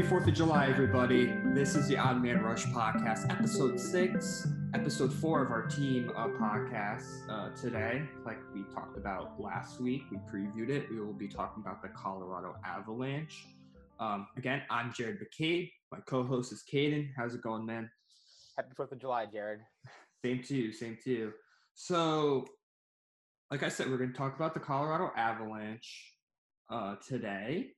Happy 4th of July, everybody. This is the Odd Man Rush podcast, episode six, episode four of our team uh, podcast uh, today. Like we talked about last week, we previewed it. We will be talking about the Colorado Avalanche. Um, again, I'm Jared McCabe. My co host is Caden. How's it going, man? Happy 4th of July, Jared. Same to you, same to you. So, like I said, we're going to talk about the Colorado Avalanche uh, today.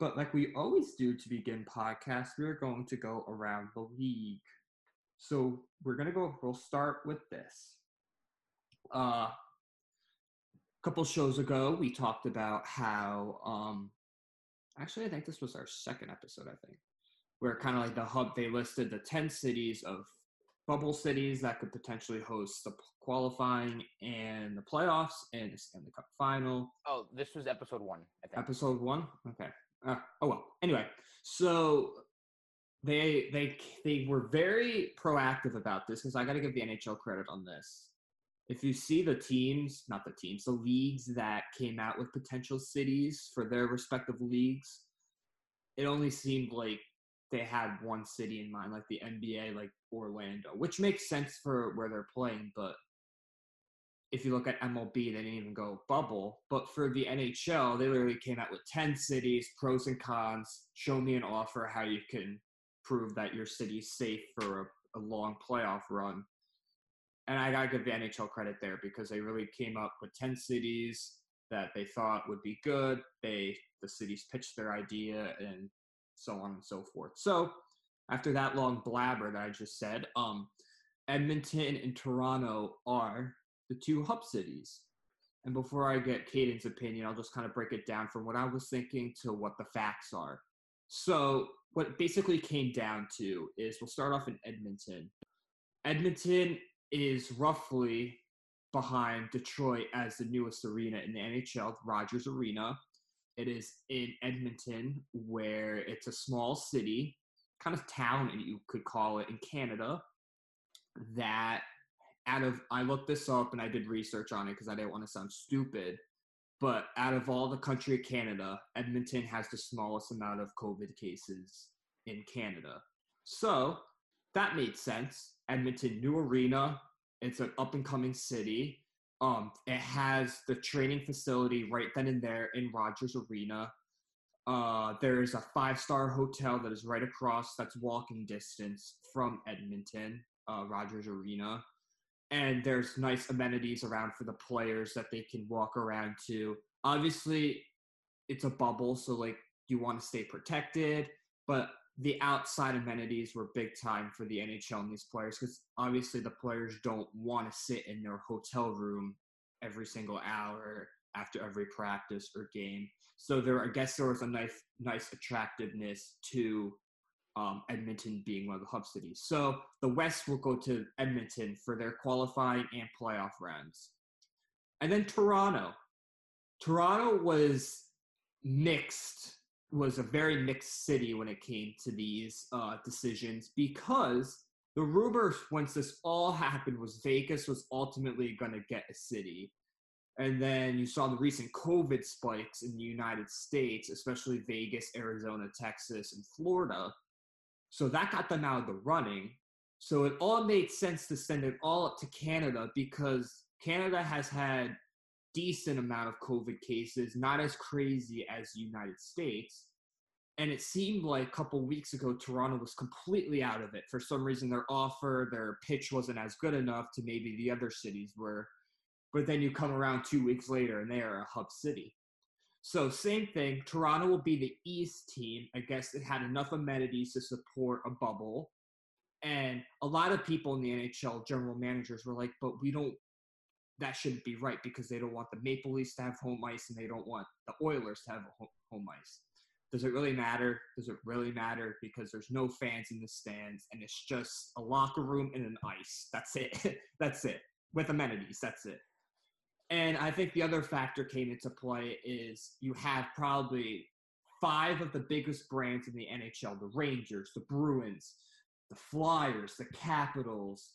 But like we always do to begin podcasts, we're going to go around the league. So we're gonna go. We'll start with this. Uh, a couple shows ago, we talked about how. Um, actually, I think this was our second episode. I think where kind of like the hub. They listed the ten cities of bubble cities that could potentially host the qualifying and the playoffs and the Stanley Cup final. Oh, this was episode one. I think. Episode one. Okay. Uh, oh well. Anyway, so they they they were very proactive about this because I got to give the NHL credit on this. If you see the teams, not the teams, the leagues that came out with potential cities for their respective leagues, it only seemed like they had one city in mind, like the NBA, like Orlando, which makes sense for where they're playing. But if you look at MLB, they didn't even go bubble. But for the NHL, they literally came out with 10 cities, pros and cons. Show me an offer how you can prove that your city's safe for a, a long playoff run. And I got to give the NHL credit there because they really came up with 10 cities that they thought would be good. They the cities pitched their idea and so on and so forth. So after that long blabber that I just said, um, Edmonton and Toronto are the two hub cities. And before I get Caden's opinion, I'll just kind of break it down from what I was thinking to what the facts are. So, what basically came down to is we'll start off in Edmonton. Edmonton is roughly behind Detroit as the newest arena in the NHL, Rogers Arena. It is in Edmonton, where it's a small city, kind of town, you could call it, in Canada, that out of I looked this up and I did research on it because I didn't want to sound stupid. But out of all the country of Canada, Edmonton has the smallest amount of COVID cases in Canada. So that made sense. Edmonton, new arena. It's an up and coming city. Um, it has the training facility right then and there in Rogers Arena. Uh, there is a five star hotel that is right across, that's walking distance from Edmonton, uh, Rogers Arena and there's nice amenities around for the players that they can walk around to. Obviously, it's a bubble, so like you want to stay protected, but the outside amenities were big time for the NHL and these players because obviously the players don't want to sit in their hotel room every single hour after every practice or game. So there, I guess there was a nice, nice attractiveness to um, Edmonton being one of the hub cities. So the West will go to Edmonton for their qualifying and playoff rounds. And then Toronto. Toronto was mixed, was a very mixed city when it came to these uh, decisions because the rumor, once this all happened, was Vegas was ultimately going to get a city. And then you saw the recent COVID spikes in the United States, especially Vegas, Arizona, Texas, and Florida so that got them out of the running. So it all made sense to send it all up to Canada because Canada has had decent amount of COVID cases, not as crazy as the United States. And it seemed like a couple weeks ago, Toronto was completely out of it. For some reason, their offer, their pitch wasn't as good enough to maybe the other cities were. But then you come around two weeks later and they are a hub city. So same thing. Toronto will be the East team. I guess it had enough amenities to support a bubble. And a lot of people in the NHL, general managers, were like, but we don't, that shouldn't be right because they don't want the Maple Leafs to have home ice and they don't want the Oilers to have home ice. Does it really matter? Does it really matter? Because there's no fans in the stands and it's just a locker room and an ice. That's it. that's it. With amenities. That's it. And I think the other factor came into play is you have probably five of the biggest brands in the NHL the Rangers, the Bruins, the Flyers, the Capitals.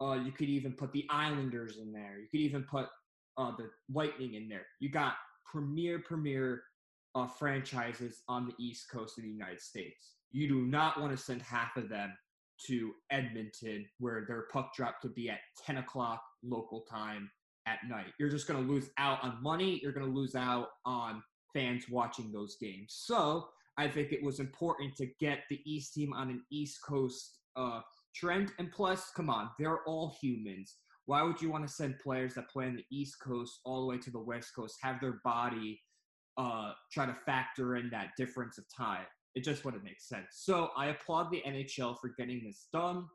Uh, you could even put the Islanders in there. You could even put uh, the Lightning in there. You got premier, premier uh, franchises on the East Coast of the United States. You do not want to send half of them to Edmonton, where their puck drop could be at 10 o'clock local time at night. You're just going to lose out on money. You're going to lose out on fans watching those games. So I think it was important to get the East team on an East Coast uh, trend. And plus, come on, they're all humans. Why would you want to send players that play on the East Coast all the way to the West Coast, have their body uh, try to factor in that difference of time? It just wouldn't make sense. So I applaud the NHL for getting this done,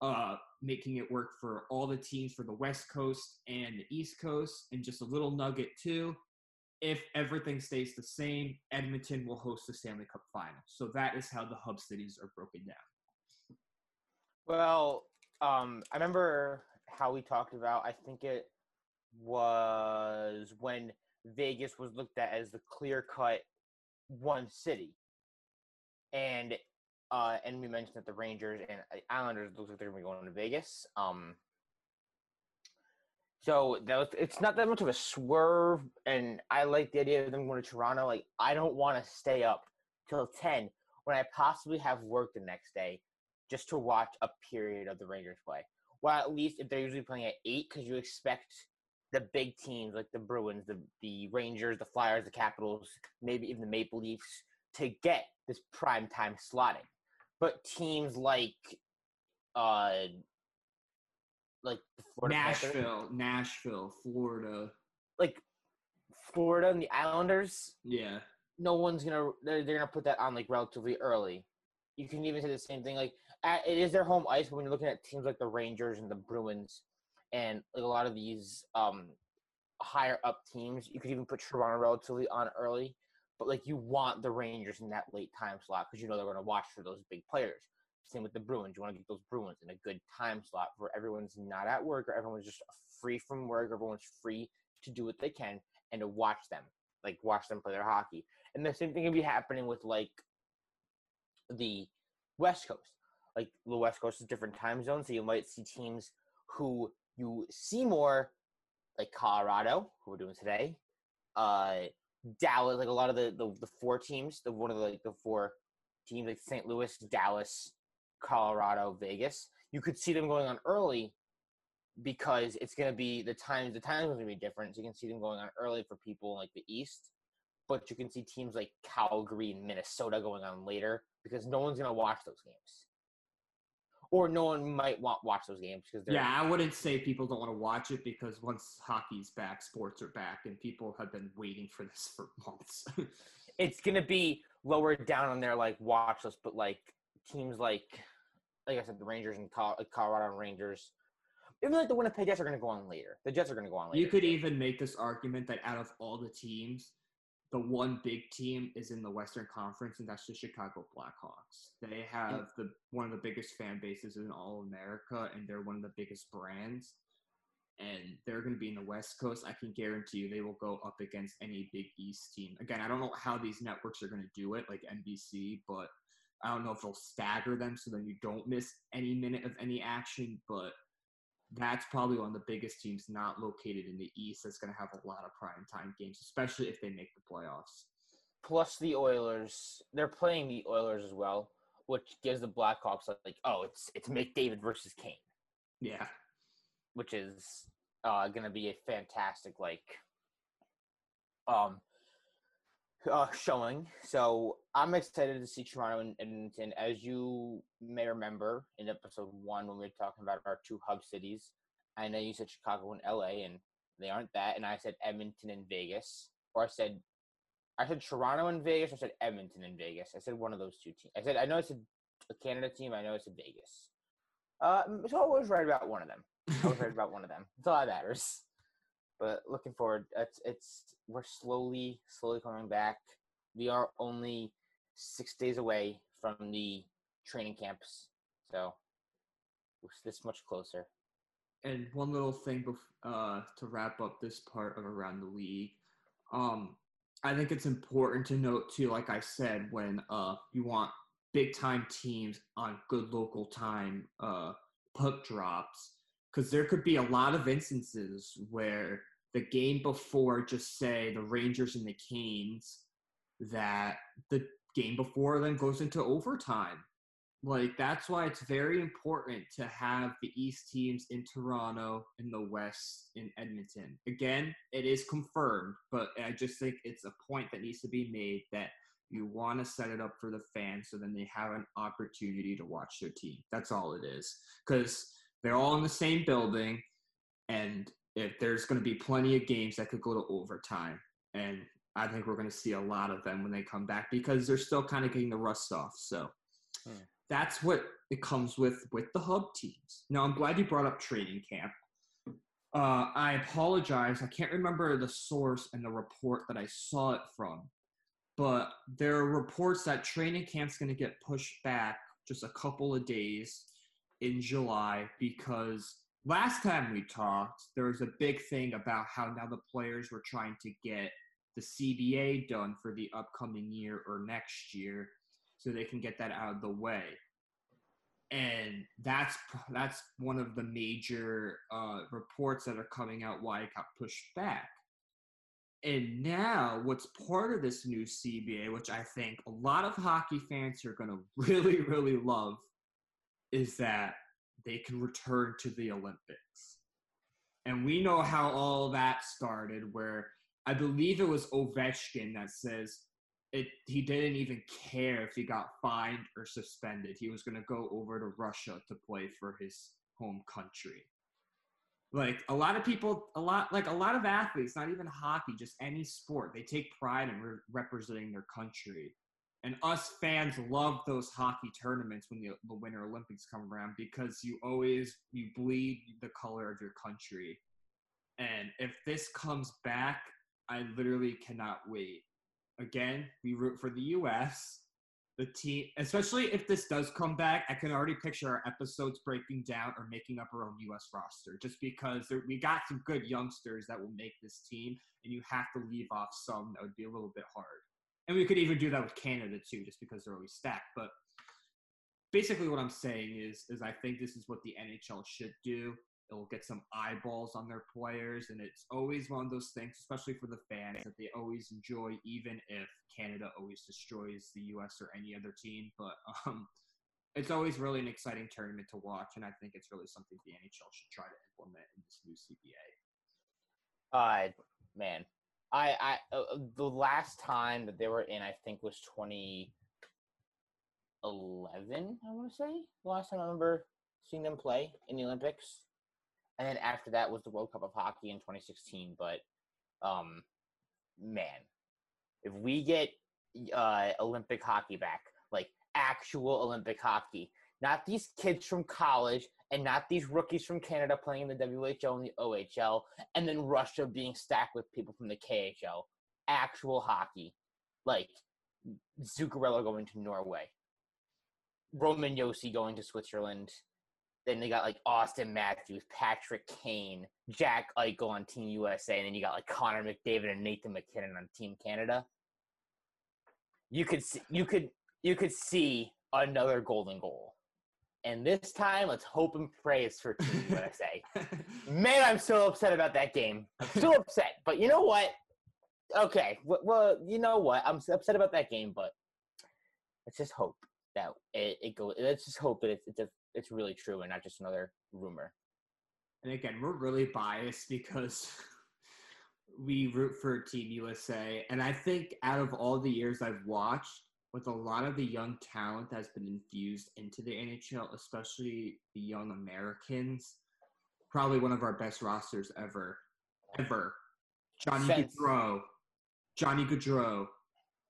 uh, making it work for all the teams for the West Coast and the East Coast. And just a little nugget too if everything stays the same, Edmonton will host the Stanley Cup final. So that is how the hub cities are broken down. Well, um, I remember how we talked about, I think it was when Vegas was looked at as the clear cut one city. And uh, and we mentioned that the Rangers and Islanders looks like they're going to be going to Vegas. Um, so that was, it's not that much of a swerve, and I like the idea of them going to Toronto. Like I don't want to stay up till ten when I possibly have work the next day just to watch a period of the Rangers play. Well, at least if they're usually playing at eight, because you expect the big teams like the Bruins, the the Rangers, the Flyers, the Capitals, maybe even the Maple Leafs to get this prime time slotting. But teams like uh like Nashville, Nashville, Florida. Like Florida and the Islanders. Yeah. No one's gonna they're, they're gonna put that on like relatively early. You can even say the same thing. Like at, it is their home ice, but when you're looking at teams like the Rangers and the Bruins, and like a lot of these um higher up teams, you could even put Toronto relatively on early. But like you want the Rangers in that late time slot because you know they're going to watch for those big players. Same with the Bruins. You want to get those Bruins in a good time slot where everyone's not at work or everyone's just free from work. Everyone's free to do what they can and to watch them, like watch them play their hockey. And the same thing can be happening with like the West Coast. Like the West Coast is different time zones, so you might see teams who you see more, like Colorado, who we're doing today, uh, Dallas, like a lot of the, the, the four teams, the one of the like the four teams like St. Louis, Dallas, Colorado, Vegas, you could see them going on early because it's going to be the times the times going to be different. So you can see them going on early for people like the East, but you can see teams like Calgary and Minnesota going on later because no one's going to watch those games. Or no one might want watch those games because yeah, I wouldn't say people don't want to watch it because once hockey's back, sports are back, and people have been waiting for this for months. it's gonna be lower down on their like watch list, but like teams like, like I said, the Rangers and uh, Colorado Rangers, even like the Winnipeg Jets are going to go on later. The Jets are going to go on later. You could even make this argument that out of all the teams, the one big team is in the Western Conference, and that's the Chicago Blackhawks. They have the one of the biggest fan bases in all America, and they're one of the biggest brands. And they're going to be in the West Coast. I can guarantee you they will go up against any Big East team. Again, I don't know how these networks are going to do it, like NBC, but I don't know if they'll stagger them so then you don't miss any minute of any action, but that's probably one of the biggest teams not located in the East that's going to have a lot of prime time games, especially if they make the playoffs. Plus the Oilers, they're playing the Oilers as well, which gives the Blackhawks like, oh, it's it's McDavid versus Kane. Yeah, which is uh, going to be a fantastic like um uh, showing. So I'm excited to see Toronto and Edmonton. As you may remember in episode one when we were talking about our two hub cities, I know you said Chicago and LA, and they aren't that. And I said Edmonton and Vegas, or I said I said Toronto and Vegas. or I said Edmonton and Vegas. I said one of those two teams. I said I know it's a, a Canada team. I know it's a Vegas. Uh, so I was right about one of them. I was right about one of them. That's all that matters. But looking forward, it's it's we're slowly slowly coming back. We are only six days away from the training camps, so we're this much closer. And one little thing bef- uh, to wrap up this part of around the league, um, I think it's important to note too. Like I said, when uh, you want big time teams on good local time uh, puck drops, because there could be a lot of instances where the game before, just say the Rangers and the Canes, that the game before then goes into overtime. Like that's why it's very important to have the East teams in Toronto and the West in Edmonton. Again, it is confirmed, but I just think it's a point that needs to be made that you want to set it up for the fans so then they have an opportunity to watch their team. That's all it is. Because they're all in the same building, and if there's going to be plenty of games that could go to overtime. And I think we're going to see a lot of them when they come back because they're still kind of getting the rust off. So hmm. that's what it comes with with the hub teams. Now, I'm glad you brought up training camp. Uh, I apologize. I can't remember the source and the report that I saw it from, but there are reports that training camp's going to get pushed back just a couple of days in July because last time we talked, there was a big thing about how now the players were trying to get the CBA done for the upcoming year or next year so they can get that out of the way. And that's that's one of the major uh, reports that are coming out why it got pushed back. And now, what's part of this new CBA, which I think a lot of hockey fans are going to really, really love, is that they can return to the Olympics. And we know how all that started, where I believe it was Ovechkin that says it, he didn't even care if he got fined or suspended. He was going to go over to Russia to play for his home country like a lot of people a lot like a lot of athletes not even hockey just any sport they take pride in re- representing their country and us fans love those hockey tournaments when the, the winter olympics come around because you always you bleed the color of your country and if this comes back i literally cannot wait again we root for the us the team, especially if this does come back, I can already picture our episodes breaking down or making up our own U.S. roster, just because there, we got some good youngsters that will make this team, and you have to leave off some that would be a little bit hard. And we could even do that with Canada too, just because they're always stacked. But basically, what I'm saying is, is I think this is what the NHL should do. It'll get some eyeballs on their players, and it's always one of those things, especially for the fans, that they always enjoy, even if Canada always destroys the U.S. or any other team. But um, it's always really an exciting tournament to watch, and I think it's really something the NHL should try to implement in this new CBA. Uh, man, I, I, uh, uh, the last time that they were in, I think, was 2011. I want to say the last time I remember seeing them play in the Olympics and then after that was the World Cup of Hockey in 2016. But um, man, if we get uh, Olympic hockey back, like actual Olympic hockey, not these kids from college and not these rookies from Canada playing in the WHL and the OHL, and then Russia being stacked with people from the KHL. Actual hockey, like Zuccarello going to Norway, Roman Josi going to Switzerland, then they got like Auston Matthews, Patrick Kane, Jack Eichel on Team USA, and then you got like Connor McDavid and Nathan MacKinnon on Team Canada. You could see, you could you could see another golden goal. And this time, let's hope and pray it's for Team USA. Man, I'm so upset about that game. I'm so upset. But you know what? Okay, well, you know what? I'm upset about that game, but let's just hope that it, it goes. Let's just hope that it's, it's it's really true and not just another rumor. And again, we're really biased because we root for Team USA. And I think out of all the years I've watched, with a lot of the young talent that's been infused into the NHL, especially the young Americans, probably one of our best rosters ever. Ever. Johnny Sense. Gaudreau, Johnny Gaudreau,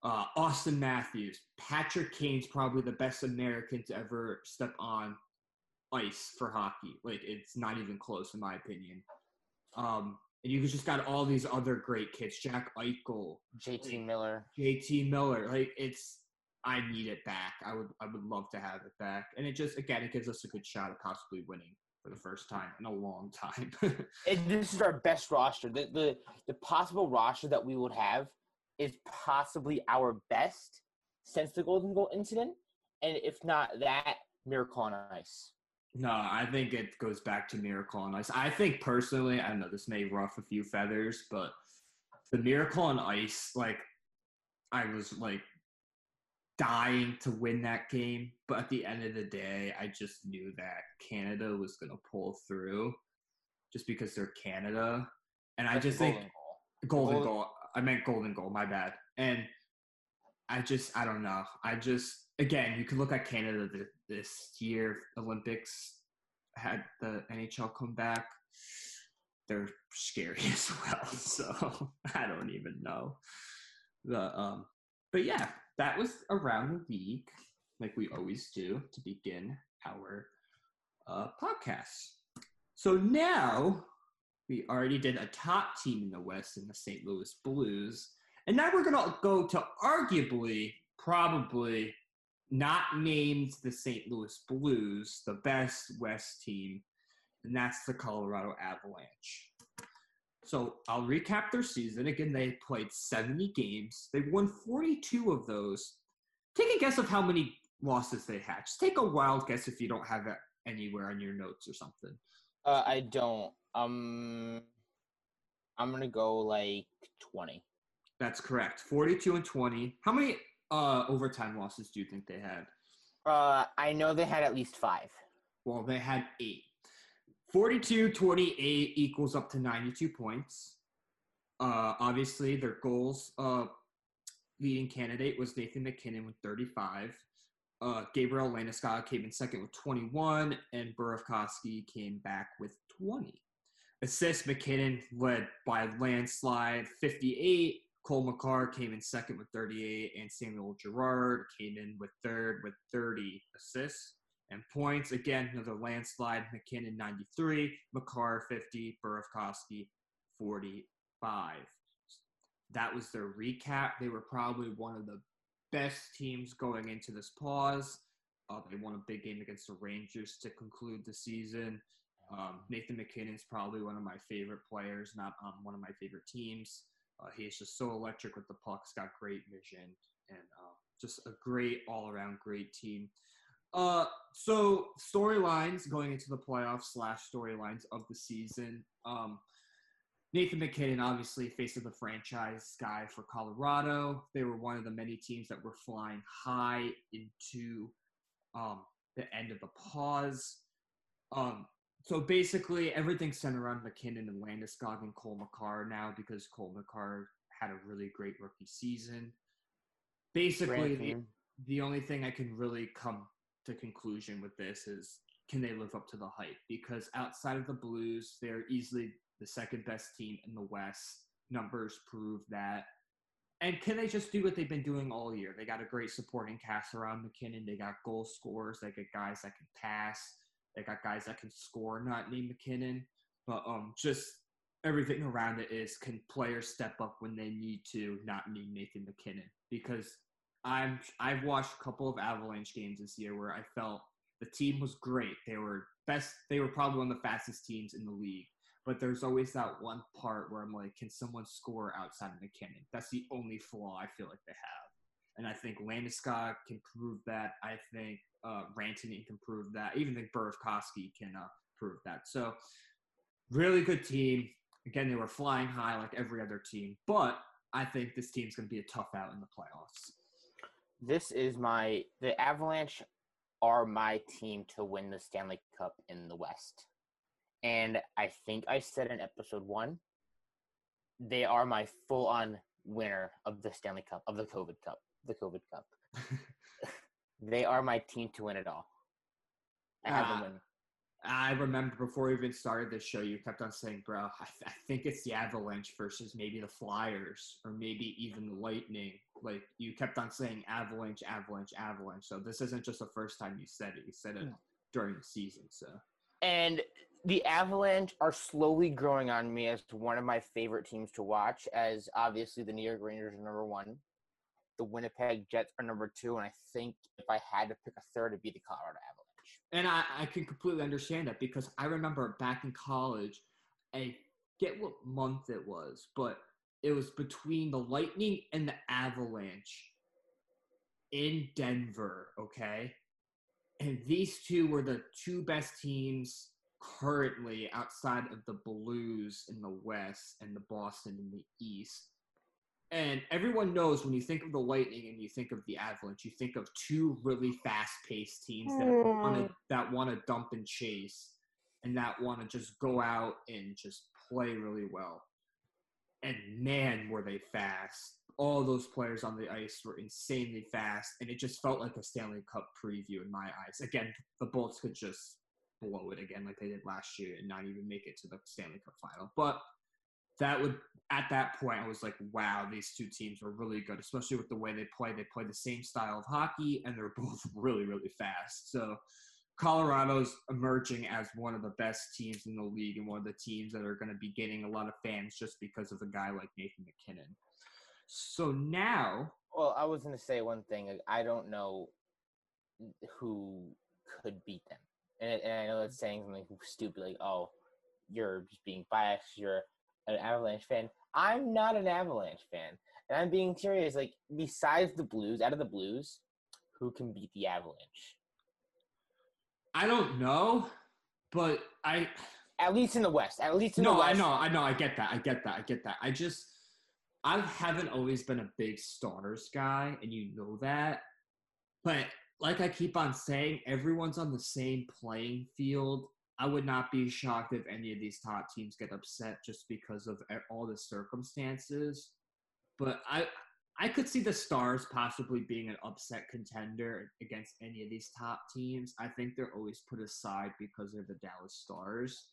uh, Auston Matthews, Patrick Kane's probably the best American to ever step on ice for hockey. Like it's not even close in my opinion. Um, and you've just got all these other great kids, Jack Eichel, JT Miller, JT Miller. Like it's, I need it back. I would, I would love to have it back. And it just, again, it gives us a good shot at possibly winning for the first time in a long time. and this is our best roster. The, the the possible roster that we would have is possibly our best since the Golden Goal incident, and if not that, Miracle on Ice. No, I think it goes back to Miracle on Ice. I think personally, I don't know this may rough a few feathers, but the Miracle on Ice, like, I was like dying to win that game, but at the end of the day, I just knew that Canada was going to pull through just because they're Canada. And I just think golden golden Goal- goal. I meant golden goal, my bad. And I just I don't know. I just again, you can look at Canada th- this year Olympics had the NHL come back. They're scary as well. So I don't even know. The um but yeah, that was around the week, like we always do to begin our uh podcast. So now we already did a top team in the West in the St. Louis Blues. And now we're going to go to arguably, probably not named the St. Louis Blues, the best West team, and that's the Colorado Avalanche. So I'll recap their season. Again, they played 70 games. They won 42 of those. Take a guess of how many losses they had. Just take a wild guess if you don't have it anywhere on your notes or something. Uh, I don't. Um, I'm gonna go like twenty. That's correct. 42 and 20. How many uh, overtime losses do you think they had? Uh, I know they had at least five. Well, they had eight. 42 28 equals up to 92 points. Uh, obviously, their goals uh, leading candidate was Nathan MacKinnon with 35. Uh, Gabriel Landeskog came in second with 21, and Burakovsky came back with 20. Assists MacKinnon led by landslide 58. Cole Makar came in second with 38, and Samuel Girard came in with third with 30 assists. And points, again, another landslide. MacKinnon 93, Makar 50, Burakovsky 45. That was their recap. They were probably one of the best teams going into this pause. Uh, they won a big game against the Rangers to conclude the season. Um, Nathan MacKinnon's probably one of my favorite players, not on one of my favorite teams. Uh, he is just so electric with the puck. He's got great vision and uh, just a great all-around great team. Uh, so storylines going into the playoffs slash storylines of the season. Um, Nathan MacKinnon, obviously, face of the franchise guy for Colorado. They were one of the many teams that were flying high into um, the end of the pause. Um, so basically, everything's centered around MacKinnon and Landeskog and Cole Makar now because Cole Makar had a really great rookie season. Basically, the, the only thing I can really come to conclusion with this is can they live up to the hype? Because outside of the Blues, they're easily the second best team in the West. Numbers prove that. And can they just do what they've been doing all year? They got a great supporting cast around MacKinnon. They got goal scorers. They got guys that can pass. They got guys that can score, not named MacKinnon. But um, just everything around it is can players step up when they need to, not need Nathan MacKinnon? Because I'm I've watched a couple of Avalanche games this year where I felt the team was great. They were best. They were probably one of the fastest teams in the league. But there's always that one part where I'm like, can someone score outside of MacKinnon? That's the only flaw I feel like they have. And I think Landeskog can prove that. I think uh, Rantanen can prove that. Even think Burakovsky can uh, prove that. So, really good team. Again, they were flying high like every other team. But I think this team's going to be a tough out in the playoffs. This is my the Avalanche are my team to win the Stanley Cup in the West. And I think I said in episode one, they are my full on winner of the Stanley Cup, of the COVID Cup, the COVID Cup. they are my team to win it all. I have Ah. them win. I remember before we even started this show, you kept on saying, bro, I, th- I think it's the Avalanche versus maybe the Flyers or maybe even the Lightning. Like, you kept on saying Avalanche, Avalanche, Avalanche. So this isn't just the first time you said it. You said it No. during the season. So, And the Avalanche are slowly growing on me as one of my favorite teams to watch, as obviously the New York Rangers are number one. The Winnipeg Jets are number two, and I think if I had to pick a third, it'd be the Colorado Avalanche. and I, I can completely understand that because I remember back in college, I get what month it was, but it was between the Lightning and the Avalanche in Denver, okay? And these two were the two best teams currently outside of the Blues in the West and the Boston in the East. And everyone knows when you think of the Lightning and you think of the Avalanche, you think of two really fast-paced teams that want to hmm. that want to dump and chase, and that want to just go out and just play really well. And man, were they fast! All those players on the ice were insanely fast, and it just felt like a Stanley Cup preview in my eyes. Again, the Bolts could just blow it again like they did last year and not even make it to the Stanley Cup final. But that would at that point I was like, wow, these two teams are really good, especially with the way they play. They play the same style of hockey and they're both really, really fast. So Colorado's emerging as one of the best teams in the league and one of the teams that are going to be getting a lot of fans just because of a guy like Nathan MacKinnon. So now, well, I was going to say one thing. I don't know who could beat them, and, and I know that's saying something stupid like, "Oh, you're just being biased. You're an Avalanche fan. I'm not an Avalanche fan, and I'm being curious. Like, besides the Blues, out of the Blues, who can beat the Avalanche? I don't know, but I. At least in the West. At least in no, the West. No, I know, I know, I get that, I get that, I get that. I just, I haven't always been a big starters guy, and you know that. But like I keep on saying, everyone's on the same playing field, I would not be shocked if any of these top teams get upset just because of all the circumstances. But I I could see the Stars possibly being an upset contender against any of these top teams. I think they're always put aside because they're the Dallas Stars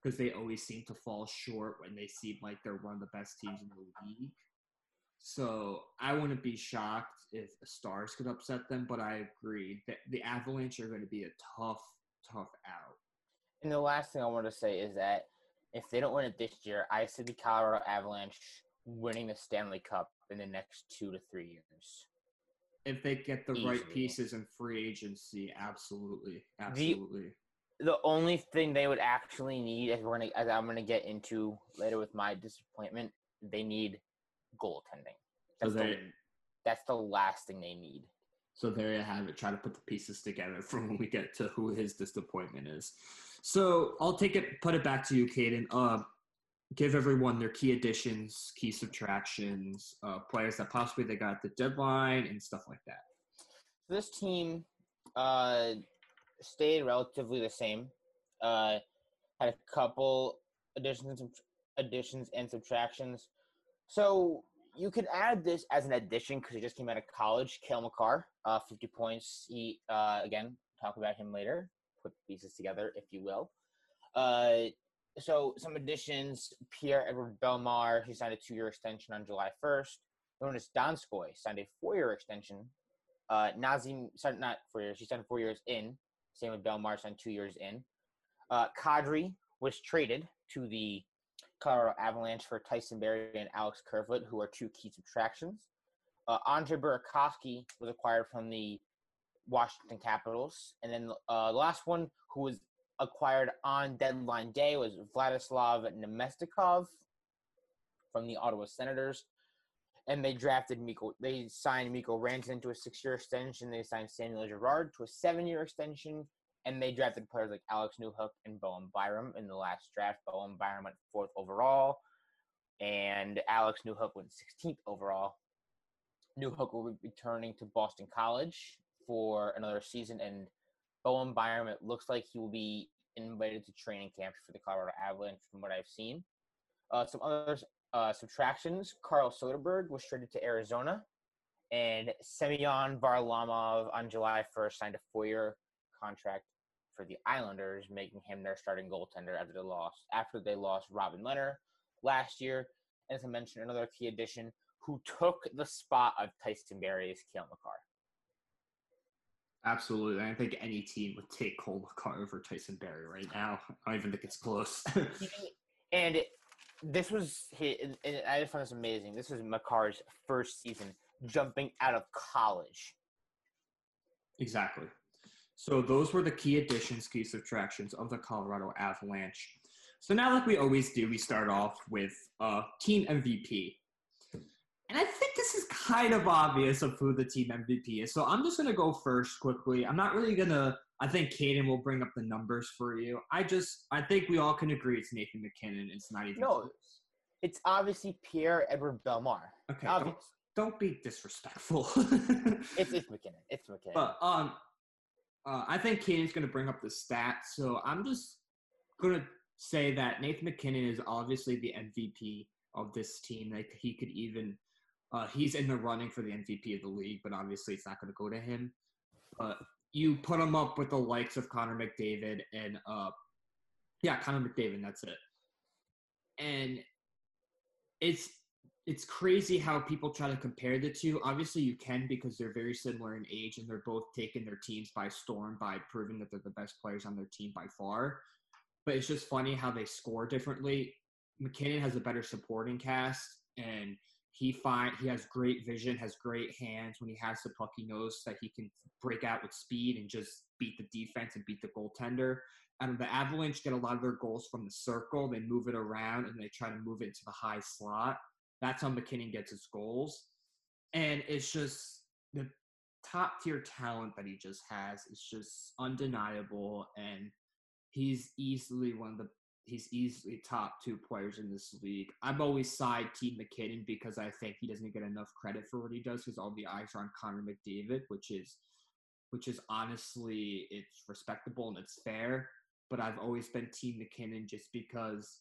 because they always seem to fall short when they seem like they're one of the best teams in the league. So I wouldn't be shocked if the Stars could upset them, but I agree that the Avalanche are going to be a tough, tough out. And the last thing I want to say is that if they don't win it this year, I see the Colorado Avalanche winning the Stanley Cup in the next two to three years. If they get the Easily. right pieces in free agency, absolutely, absolutely. The, the only thing they would actually need, as we're gonna, as I'm gonna get into later with my disappointment, they need goaltending. That's, so they, the, that's the last thing they need. So there you have it. Try to put the pieces together for when we get to who his disappointment is. So I'll take it, put it back to you, Caden. Uh, give everyone their key additions, key subtractions, uh, players that possibly they got at the deadline, and stuff like that. This team uh, stayed relatively the same. Uh, had a couple additions, additions and subtractions. So you could add this as an addition because he just came out of college. Cale Makar, uh, 50 points. He uh, again talk about him later. Put pieces together, if you will. Uh, so some additions: Pierre Edward Bellemare, he signed a two-year extension on July 1st. Joonas Donskoi signed a four-year extension. Uh, Nazem, sorry, not four years. He signed four years in. Same with Bellemare, signed two years in. Uh, Kadri was traded to the Colorado Avalanche for Tyson Barrie and Alex Kerfoot, who are two key subtractions. Uh, Andre Burakovsky was acquired from the Washington Capitals. And then uh, the last one who was acquired on deadline day was Vladislav Namestnikov from the Ottawa Senators. And they drafted Mikko. They signed Mikko Rantanen to a six-year extension. They signed Samuel Girard to a seven-year extension and they drafted players like Alex Newhook and Bowen Byram in the last draft. Bowen Byram went fourth overall, and Alex Newhook went 16th overall. Newhook will be returning to Boston College for another season, and Bowen Byram, it looks like he will be invited to training camp for the Colorado Avalanche, from what I've seen. Uh, some other uh, subtractions: Carl Soderberg was traded to Arizona, and Semyon Varlamov on July 1st signed a four-year contract for the Islanders, making him their starting goaltender after they lost after they lost Robin Lehner last year. And as I mentioned, another key addition who took the spot of Tyson Barrie is Cale Makar. Absolutely. I don't think any team would take Cole Makar over Tyson Barrie right now. I don't even think it's close. and this was his, and I just find this amazing. This was Makar's first season jumping out of college. Exactly. So those were the key additions, key subtractions of the Colorado Avalanche. So now, like we always do, we start off with uh, team MVP. And I think kind of obvious of who the team MVP is. So I'm just going to go first quickly. I'm not really going to, I think Caden will bring up the numbers for you. I just, I think we all can agree it's Nathan MacKinnon. It's not even no, close. It's obviously Pierre Edward Bellemare. Okay, don't, don't be disrespectful. It's it's MacKinnon. It's MacKinnon. But um, uh, I think Keenan's going to bring up the stats, so I'm just going to say that Nathan MacKinnon is obviously the MVP of this team. Like he could even, uh, he's in the running for the MVP of the league, but obviously it's not going to go to him. But you put him up with the likes of Connor McDavid and uh, yeah, Connor McDavid. That's it. And it's it's crazy how people try to compare the two. Obviously, you can because they're very similar in age and they're both taking their teams by storm by proving that they're the best players on their team by far. But it's just funny how they score differently. MacKinnon has a better supporting cast and he find he has great vision, has great hands. When he has the puck, he knows that he can break out with speed and just beat the defense and beat the goaltender. And the Avalanche get a lot of their goals from the circle. They move it around and they try to move it into the high slot. That's how MacKinnon gets his goals. And it's just the top tier talent that he just has is just undeniable. And he's easily one of the he's easily top two players in this league. I've always side team MacKinnon because I think he doesn't get enough credit for what he does because all the eyes are on Connor McDavid, which is which is honestly it's respectable and it's fair. But I've always been team MacKinnon just because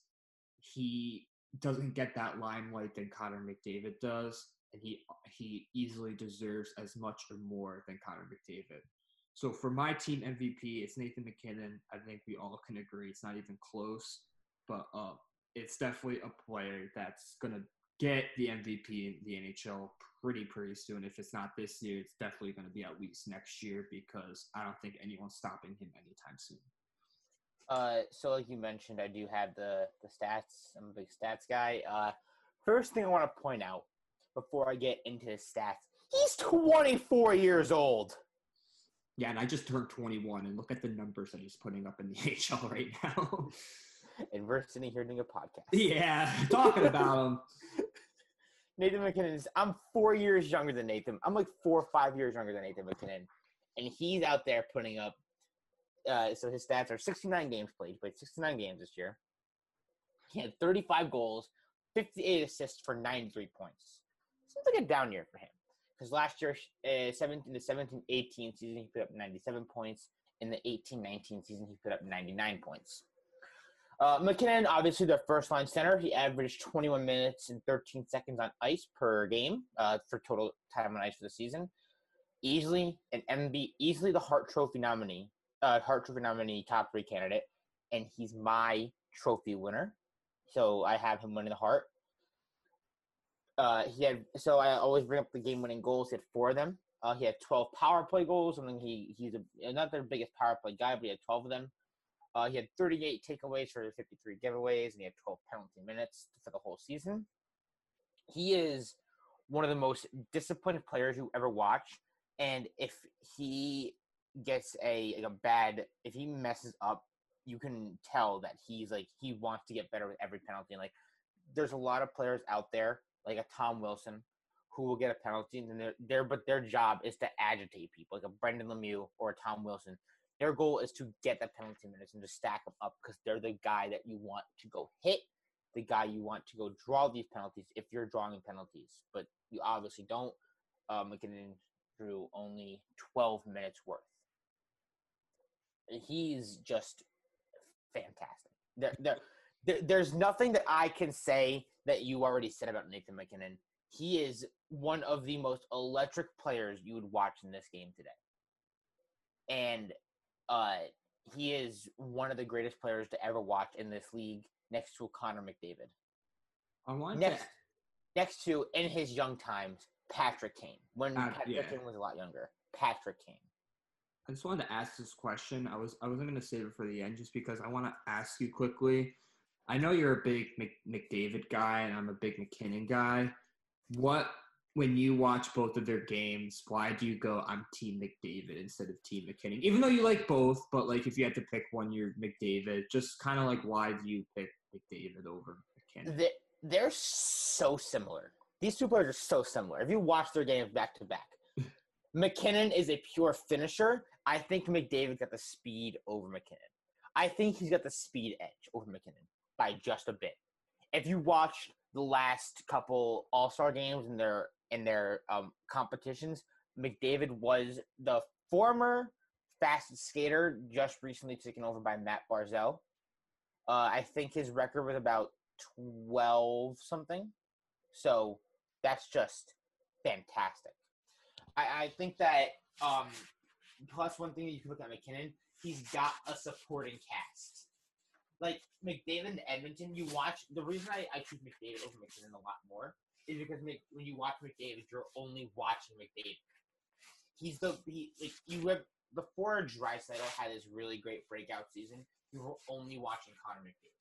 he doesn't get that limelight than Connor McDavid does, and he he easily deserves as much or more than Connor McDavid. So for my team MVP, it's Nathan MacKinnon. I think we all can agree it's not even close, but uh, it's definitely a player that's gonna get the MVP in the NHL pretty pretty soon. If it's not this year, it's definitely gonna be at least next year because I don't think anyone's stopping him anytime soon. Uh, so like you mentioned, I do have the the stats. I'm a big stats guy. Uh, first thing I want to point out before I get into the stats, he's 24 years old. Yeah, and I just turned 21, and look at the numbers that he's putting up in the HL right now. And we're sitting here doing a podcast. yeah, talking about him. Nathan MacKinnon is. I'm four years younger than Nathan. I'm like four or five years younger than Nathan MacKinnon, and he's out there putting up. Uh, so his stats are 69 games played. He played 69 games this year. He had 35 goals, 58 assists for 93 points. Seems like a down year for him because last year, uh, 17 the 17 18 season, he put up 97 points. In the 18 19 season, he put up 99 points. Uh, MacKinnon, obviously the first line center, he averaged 21 minutes and 13 seconds on ice per game uh, for total time on ice for the season. Easily an MB, easily the Hart Trophy nominee, uh, Hart Trophy nominee, top three candidate, and he's my trophy winner. So I have him winning the Hart. Uh, he had so I always bring up the game-winning goals. He had four of them. Uh, he had 12 power play goals. I mean, he he's a, not the biggest power play guy, but he had 12 of them. Uh, he had 38 takeaways for 53 giveaways, and he had 12 penalty minutes for the whole season. He is one of the most disciplined players you ever watch, and if he gets a like a bad, if he messes up, you can tell that he's like he wants to get better with every penalty. And like, there's a lot of players out there like a Tom Wilson who will get a penalty, and they're, they're but their job is to agitate people, like a Brendan Lemieux or a Tom Wilson. Their goal is to get the penalty minutes and to stack them up because they're the guy that you want to go hit, the guy you want to go draw these penalties if you're drawing penalties. But you obviously don't. Uh, MacKinnon drew only 12 minutes worth. He's just fantastic. There, there, there's nothing that I can say that you already said about Nathan MacKinnon. He is one of the most electric players you would watch in this game today. And uh, he is one of the greatest players to ever watch in this league, next to Connor McDavid. I want Next, to, next to in his young times, Patrick Kane. When Uh, Patrick yeah. Kane was a lot younger, Patrick Kane. I just wanted to ask this question. I was I wasn't gonna save it for the end just because I want to ask you quickly. I know you're a big Mc, McDavid guy and I'm a big MacKinnon guy. What when you watch both of their games, why do you go I'm Team McDavid instead of Team MacKinnon? Even though you like both, but like if you had to pick one, you're McDavid. Just kind of like why do you pick McDavid over MacKinnon? They, they're so similar. These two players are so similar. If you watch their games back to back, MacKinnon is a pure finisher. I think McDavid got the speed over MacKinnon. I think he's got the speed edge over MacKinnon by just a bit. If you watch the last couple All Star games and their in their um, competitions, McDavid was the former fastest skater, just recently taken over by Matt Barzal. Uh, I think his record was about twelve something, so that's just fantastic. I, I think that um, plus one thing that you can look at MacKinnon, he's got a supporting cast. Like McDavid and Edmonton, you watch the reason I, I choose McDavid over MacKinnon a lot more is because Mc, when you watch McDavid, you're only watching McDavid. He's the he like you have before Draisaitl had this really great breakout season. You were only watching Connor McDavid.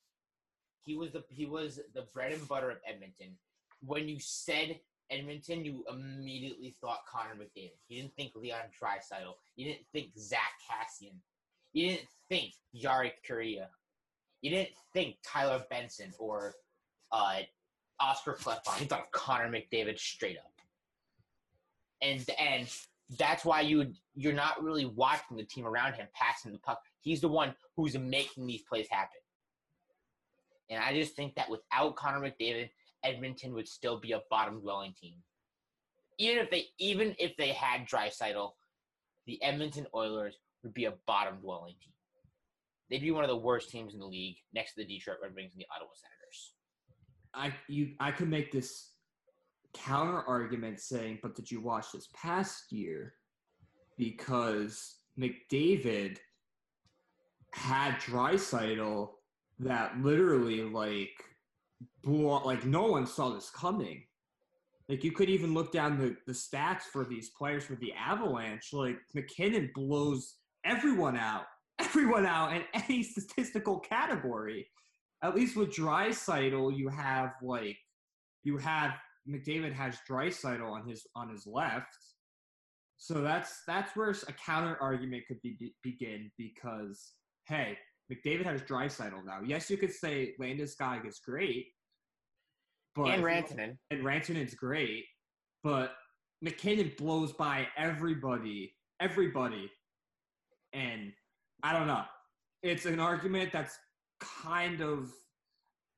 He was the he was the bread and butter of Edmonton. When you said Edmonton, you immediately thought Connor McDavid. You didn't think Leon Draisaitl. You didn't think Zack Kassian. You didn't think Jari Kariya. You didn't think Tyler Benson or uh, Oscar Klefbom. You thought of Connor McDavid straight up. And and that's why you you're not really watching the team around him passing the puck. He's the one who's making these plays happen. And I just think that without Connor McDavid, Edmonton would still be a bottom dwelling team. Even if they even if they had Draisaitl, the Edmonton Oilers would be a bottom dwelling team. They'd be one of the worst teams in the league next to the Detroit Red Wings and the Ottawa Senators. I you I could make this counter argument saying, but did you watch this past year? Because McDavid had Draisaitl that literally like blew like no one saw this coming. Like you could even look down the, the stats for these players for the Avalanche. Like MacKinnon blows everyone out, everyone out in any statistical category. At least with Draisaitl, you have like you have McDavid has Draisaitl on his on his left. So that's that's where a counter argument could be, begin because hey, McDavid has Draisaitl now. Yes, you could say Landeskog is great, but and Rantanen and Rantanen's great, but MacKinnon blows by everybody, everybody, and I don't know. It's an argument that's kind of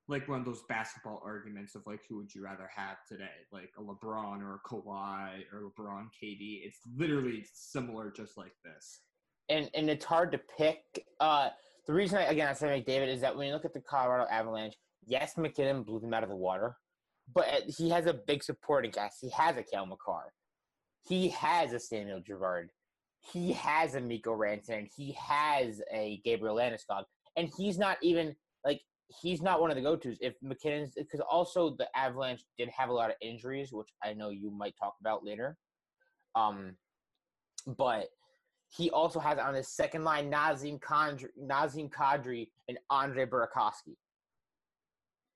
like one of those basketball arguments of like who would you rather have today, like a LeBron or a Kawhi or LeBron KD. It's literally similar, just like this. And and it's hard to pick. Uh, the reason I, again I say McDavid is that when you look at the Colorado Avalanche, yes, MacKinnon blew them out of the water, but he has a big supporting cast. He has a Cale Makar. He has a Samuel Girard. He has a Mikko Rantanen. He has a Gabriel Landeskog. And he's not even like he's not one of the go-tos. If MacKinnon's because also the Avalanche did have a lot of injuries, which I know you might talk about later. Um, but he also has on his second line Nazem Kadri, Nazem Kadri and Andre Burakovsky.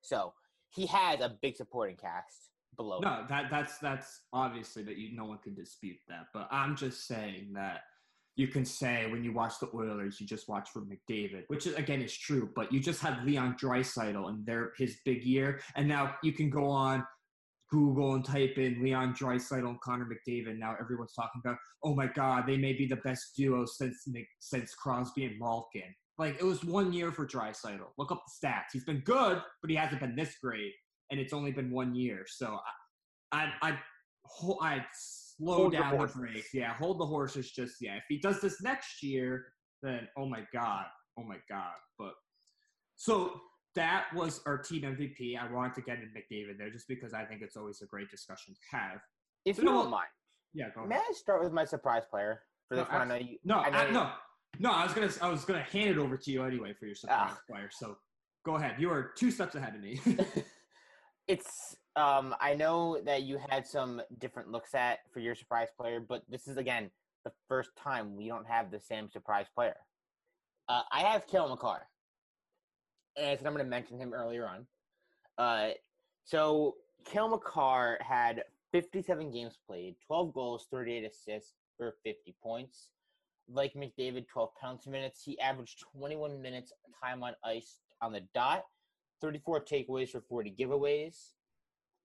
So he has a big supporting cast below. No, that that's that's obviously that you no one can dispute that. But I'm just saying that you can say when you watch the Oilers, you just watch for McDavid, which is, again is true. But you just had Leon Draisaitl and their his big year, and now you can go on Google and type in Leon Draisaitl and Connor McDavid. Now everyone's talking about, oh my God, they may be the best duo since since Crosby and Malkin. Like it was one year for Draisaitl. Look up the stats. He's been good, but he hasn't been this great, and it's only been one year. So I, I, I, I slow hold down the, the brakes. Yeah, hold the horses. Just yeah, if he does this next year, then oh my god, oh my god. But so that was our team MVP. I wanted to get in McDavid there just because I think it's always a great discussion to have. If so you don't mind, yeah, go ahead. May I start with my surprise player for this no, one? I, I know you. No, I know I, no, no. I was gonna, I was gonna hand it over to you anyway for your surprise ah. player. So go ahead. You are two steps ahead of me. it's um, I know that you had some different looks at for your surprise player, but this is again the first time we don't have the same surprise player. Uh, I have Cale Makar, and I said I'm going to mention him earlier on. Uh, so Cale Makar had 57 games played, 12 goals, 38 assists for 50 points. Like McDavid, 12 penalty minutes. He averaged 21 minutes time on ice on the dot, 34 takeaways for 40 giveaways.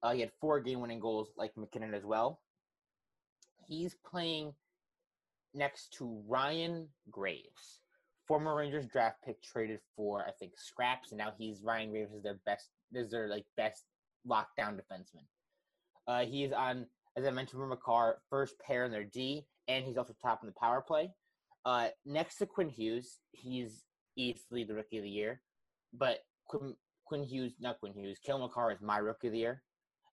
Uh, he had four game-winning goals, like MacKinnon as well. He's playing next to Ryan Graves, former Rangers draft pick, traded for I think scraps, and now he's Ryan Graves is their best, is their like best lockdown defenseman. Uh, he is on, as I mentioned, Makar, first pair in their D, and he's also top in the power play. Uh, next to Quinn Hughes, he's easily the rookie of the year, but Quinn, Quinn Hughes, not Quinn Hughes, Cale Makar is my rookie of the year.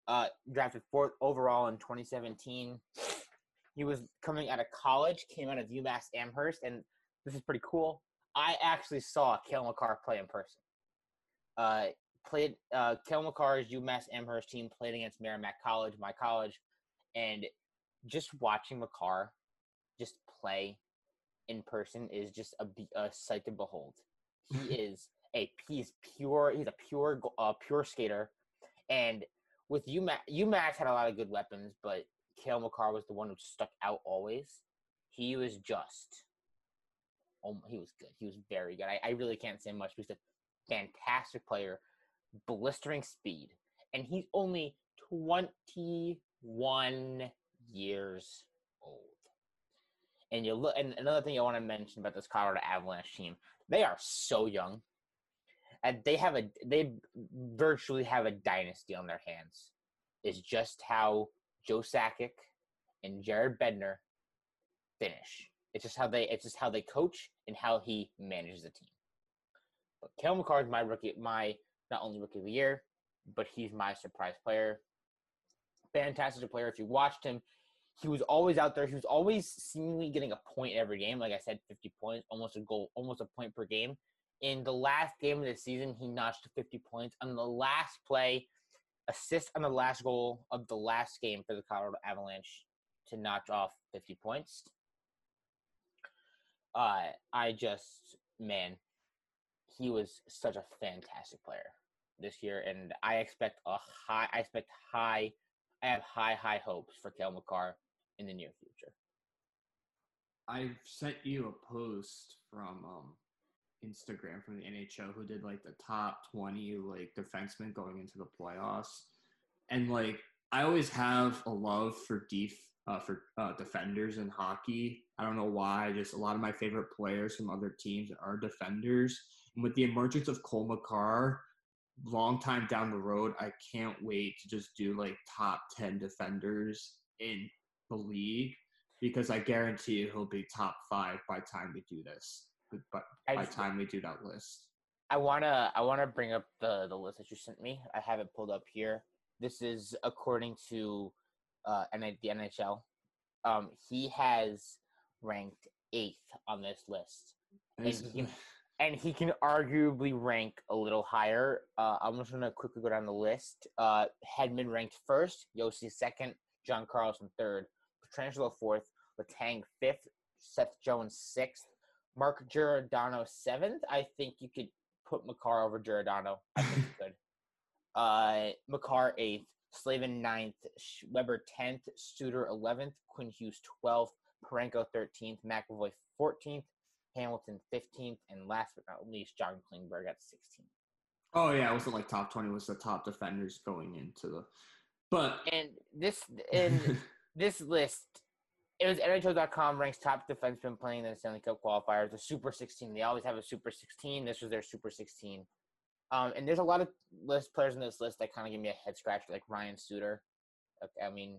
Uh, drafted fourth overall in 2017. He was coming out of college, came out of UMass Amherst, and this is pretty cool. I actually saw Cale Makar play in person. Uh, played uh, Cale Makar's UMass Amherst team played against Merrimack College, my college, and just watching Makar just play in person is just a, a sight to behold. He is a he's pure he's a pure uh, pure skater, and with UMass UMass had a lot of good weapons, but Cale Makar was the one who stuck out always. He was just oh he was good. He was very good. I, I really can't say much. He's a fantastic player, blistering speed, and he's only twenty one years old. And you look, and another thing I want to mention about this Colorado Avalanche team, they are so young, and they have a they virtually have a dynasty on their hands. Is just how Joe Sakic and Jared Bednar finish. It's just how they it's just how they coach and how he manages the team. But Cale Makar is my rookie, my not only rookie of the year, but he's my surprise player. Fantastic player. If you watched him, he was always out there. He was always seemingly getting a point every game. Like I said, 50 points, almost a goal, almost a point per game. In the last game of the season, he notched 50 points. On the last play, assist on the last goal of the last game for the Colorado Avalanche to notch off 50 points. Uh, I just, man, he was such a fantastic player this year, and I expect a high, I expect high, I have high, high hopes for Cale Makar in the near future. I've sent you a post from um, Instagram from the NHL who did like the top 20 like defensemen going into the playoffs. And like I always have a love for def uh, for uh, defenders in hockey. I don't know why. Just a lot of my favorite players from other teams are defenders. And with the emergence of Cole Makar, long time down the road, I can't wait to just do like top 10 defenders in the league because I guarantee he'll be top five by time we do this. But by the time we do that list, I wanna I wanna bring up the the list that you sent me. I have it pulled up here. This is according to uh, and the NHL. Um, he has ranked eighth on this list, and he, can, and he can arguably rank a little higher. Uh, I'm just gonna quickly go down the list. Uh, Hedman ranked first, Josi second, John Carlson third, Pietrangelo fourth, Letang fifth, Seth Jones sixth, Mark Giordano seventh. I think you could put Makar over Giordano. I think you could. Uh, Makar eighth, Slavin ninth, Weber tenth, Suter eleventh, Quinn Hughes twelfth, Parayko thirteenth, McAvoy fourteenth, Hamilton fifteenth, and last but not least, John Klingberg at sixteenth. Oh yeah, it wasn't like top twenty was the top defenders going into the, but and this and this list it was NHL.com ranks top defensemen playing in the Stanley Cup qualifiers, the Super 16. They always have a Super 16. This was their Super 16. Um, and there's a lot of list players in this list that kind of give me a head scratch, like Ryan Suter. I mean,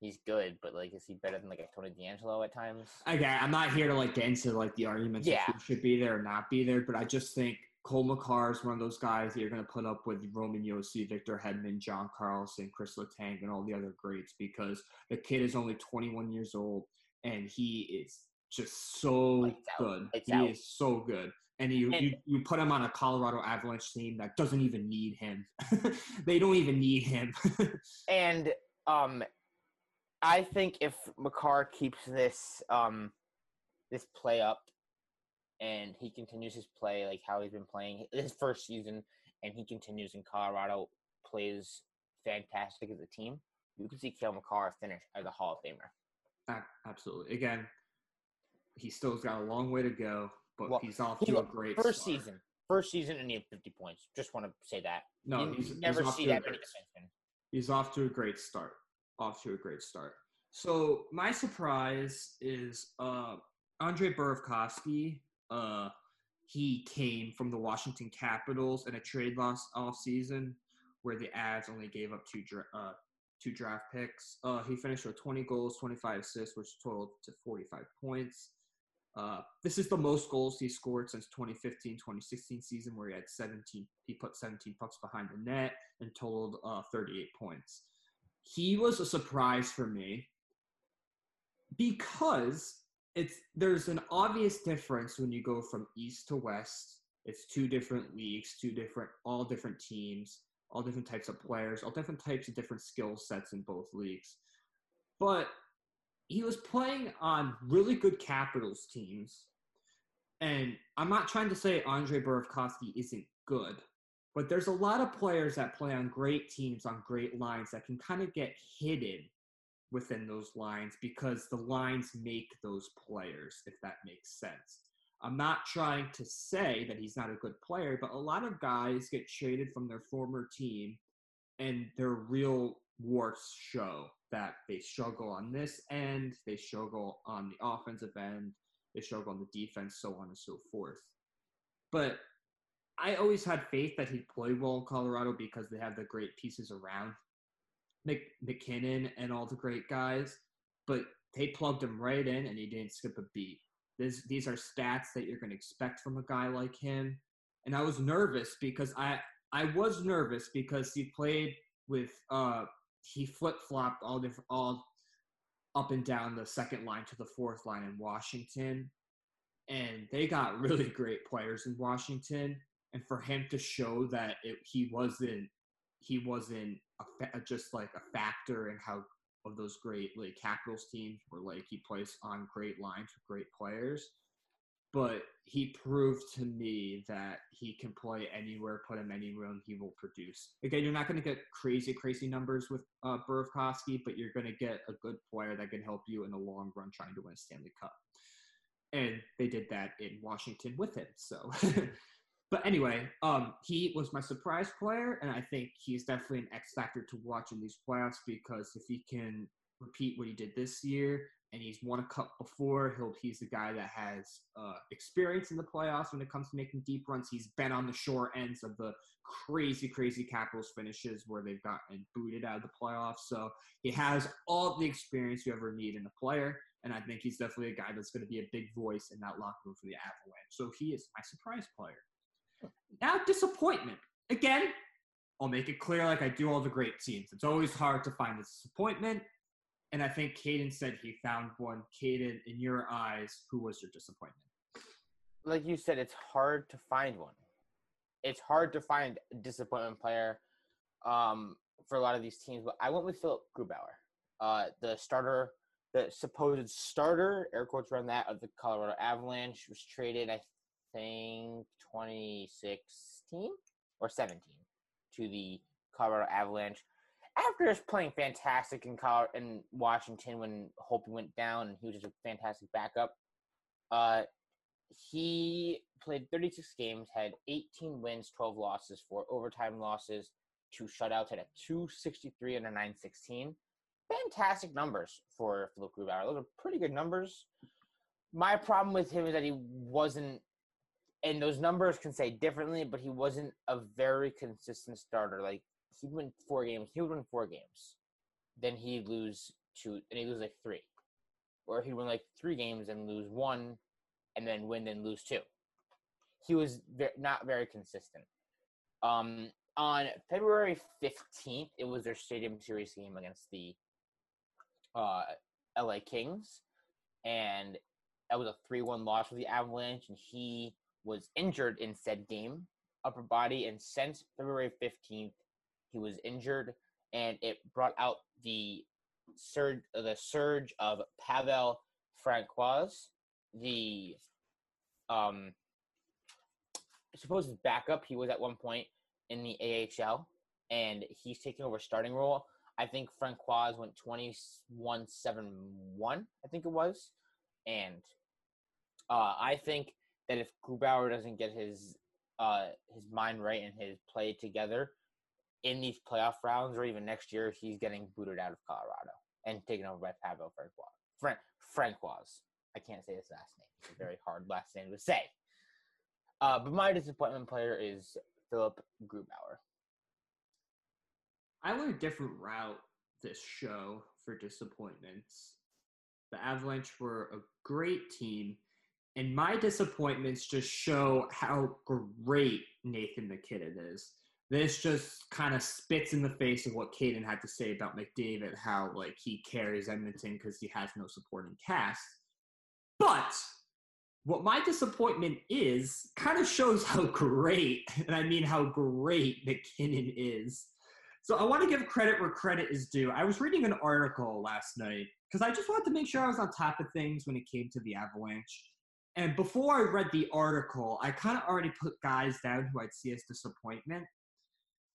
he's good, but like, is he better than like a Tony DeAngelo at times? Okay, I'm not here to like get into like the arguments yeah. who should be there or not be there, but I just think Cole Makar is one of those guys that you're going to put up with Roman Josi, Victor Hedman, John Carlson, Chris Letang, and all the other greats because the kid is only 21 years old and he is just so good. He out. is so good. And you, and you you put him on a Colorado Avalanche team that doesn't even need him. they don't even need him. and um, I think if Makar keeps this um, this play up and he continues his play like how he's been playing his first season, and he continues in Colorado, plays fantastic as a team, you can see Cale Makar finish as a Hall of Famer. Absolutely. Again, he still's got a long way to go, but well, he's off to a great first start. season. First season, and he had 50 points. Just want to say that. No, you he's never he's see that many defensemen. He's off to a great start. Off to a great start. So my surprise is uh, Andre Burakovsky uh, he came from the Washington Capitals in a trade loss off season where the Avs only gave up two dra- uh, two draft picks. Uh, he finished with 20 goals, 25 assists, which totaled to 45 points. Uh, this is the most goals he scored since 2015-2016 season, where he had 17. He put 17 pucks behind the net and totaled uh, 38 points. He was a surprise for me because it's there's an obvious difference when you go from east to west. It's two different leagues, two different, all different teams, all different types of players, all different types of different skill sets in both leagues. But he was playing on really good Capitals teams. And I'm not trying to say Andre Burakovsky isn't good, but there's a lot of players that play on great teams on great lines that can kind of get hidden within those lines because the lines make those players, if that makes sense. I'm not trying to say that he's not a good player, but a lot of guys get traded from their former team and their real warts show that they struggle on this end, they struggle on the offensive end, they struggle on the defense, so on and so forth. But I always had faith that he'd play well in Colorado because they have the great pieces around Mc, MacKinnon and all the great guys. But they plugged him right in and he didn't skip a beat. This, these are stats that you're going to expect from a guy like him. And I was nervous because I I was nervous because he played with uh he flip flopped all different all up and down the second line to the fourth line in Washington. And they got really great players in Washington. And for him to show that it, he wasn't he wasn't a, just like a factor in how of those great like Capitals teams where like he plays on great lines with great players but he proved to me that he can play anywhere, put him anywhere, and he will produce. Again, you're not going to get crazy, crazy numbers with uh, Burakovsky, but you're going to get a good player that can help you in the long run trying to win a Stanley Cup. And they did that in Washington with him. So, but anyway, um, he was my surprise player, and I think he's definitely an X factor to watch in these playoffs because if he can repeat what he did this year and he's won a cup before. He'll he's the guy that has uh, experience in the playoffs when it comes to making deep runs. He's been on the short ends of the crazy, crazy Capitals finishes where they've gotten booted out of the playoffs. So he has all the experience you ever need in a player. And I think he's definitely a guy that's going to be a big voice in that locker room for the Avalanche. So he is my surprise player. Now, disappointment. Again, I'll make it clear like I do all the great teams. It's always hard to find a disappointment. And I think Caden said he found one. Caden, in your eyes, who was your disappointment? Like you said, it's hard to find one. It's hard to find a disappointment player um, for a lot of these teams. But I went with Philipp Grubauer, uh, the starter, the supposed starter, air quotes around that, of the Colorado Avalanche, was traded, I think, 2016 or 17 to the Colorado Avalanche after just playing fantastic in college, in Washington when Holtby went down and he was just a fantastic backup. Uh, he played 36 games, had 18 wins, 12 losses, four overtime losses, two shutouts, had a 263 and a 916. Fantastic numbers for Philipp Grubauer. Those are pretty good numbers. My problem with him is that he wasn't, and those numbers can say differently, but he wasn't a very consistent starter. Like he'd win four games. He would win four games. Then he'd lose two, and he'd lose like three. Or he'd win like three games and lose one, and then win and lose two. He was not very consistent. Um, on February 15th, it was their Stadium Series game against the uh, LA Kings. And that was a 3 1 loss for the Avalanche. And he was injured in said game, upper body. And since February 15th, he was injured, and it brought out the surge, the surge of Pavel Francouz, the um, supposed backup. He was at one point in the AHL, and he's taking over starting role. I think Francouz went 21 7 1, I think it was. And uh, I think that if Grubauer doesn't get his uh, his mind right and his play together, in these playoff rounds or even next year, he's getting booted out of Colorado and taken over by Pavel Francouz. Frank, Francouz. I can't say his last name. It's a very hard last name to say. Uh, but my disappointment player is Philipp Grubauer. I went a different route this show for disappointments. The Avalanche were a great team, and my disappointments just show how great Nathan MacKinnon is. This just kind of spits in the face of what Caden had to say about McDavid, how like he carries Edmonton because he has no supporting cast. But what my disappointment is kind of shows how great, and I mean how great MacKinnon is. So I want to give credit where credit is due. I was reading an article last night because I just wanted to make sure I was on top of things when it came to the Avalanche. And before I read the article, I kind of already put guys down who I'd see as disappointment.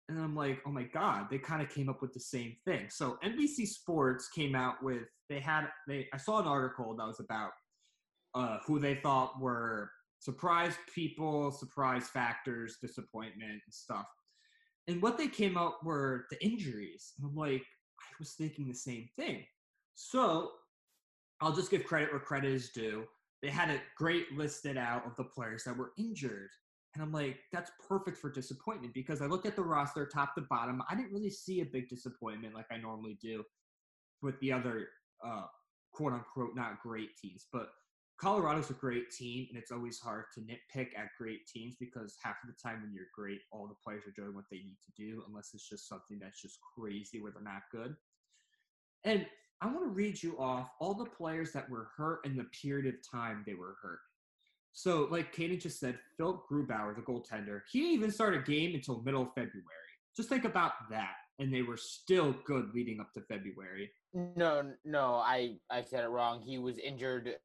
And I'm like, oh my God, they kind of came up with the same thing. So NBC Sports came out with, they had, they, I saw an article that was about uh, who they thought were surprise people, surprise factors, disappointment, and stuff. And what they came out were the injuries. And I'm like, I was thinking the same thing. So I'll just give credit where credit is due. They had a great listed out of the players that were injured. And I'm like, that's perfect for disappointment because I looked at the roster top to bottom. I didn't really see a big disappointment like I normally do with the other uh, quote unquote not great teams. But Colorado's a great team, and it's always hard to nitpick at great teams because half of the time when you're great, all the players are doing what they need to do, unless it's just something that's just crazy where they're not good. And I want to read you off all the players that were hurt in the period of time they were hurt. So, like Katie just said, Philipp Grubauer, the goaltender, he didn't even start a game until middle of February. Just think about that. And they were still good leading up to February. No, no, I I said it wrong. He was injured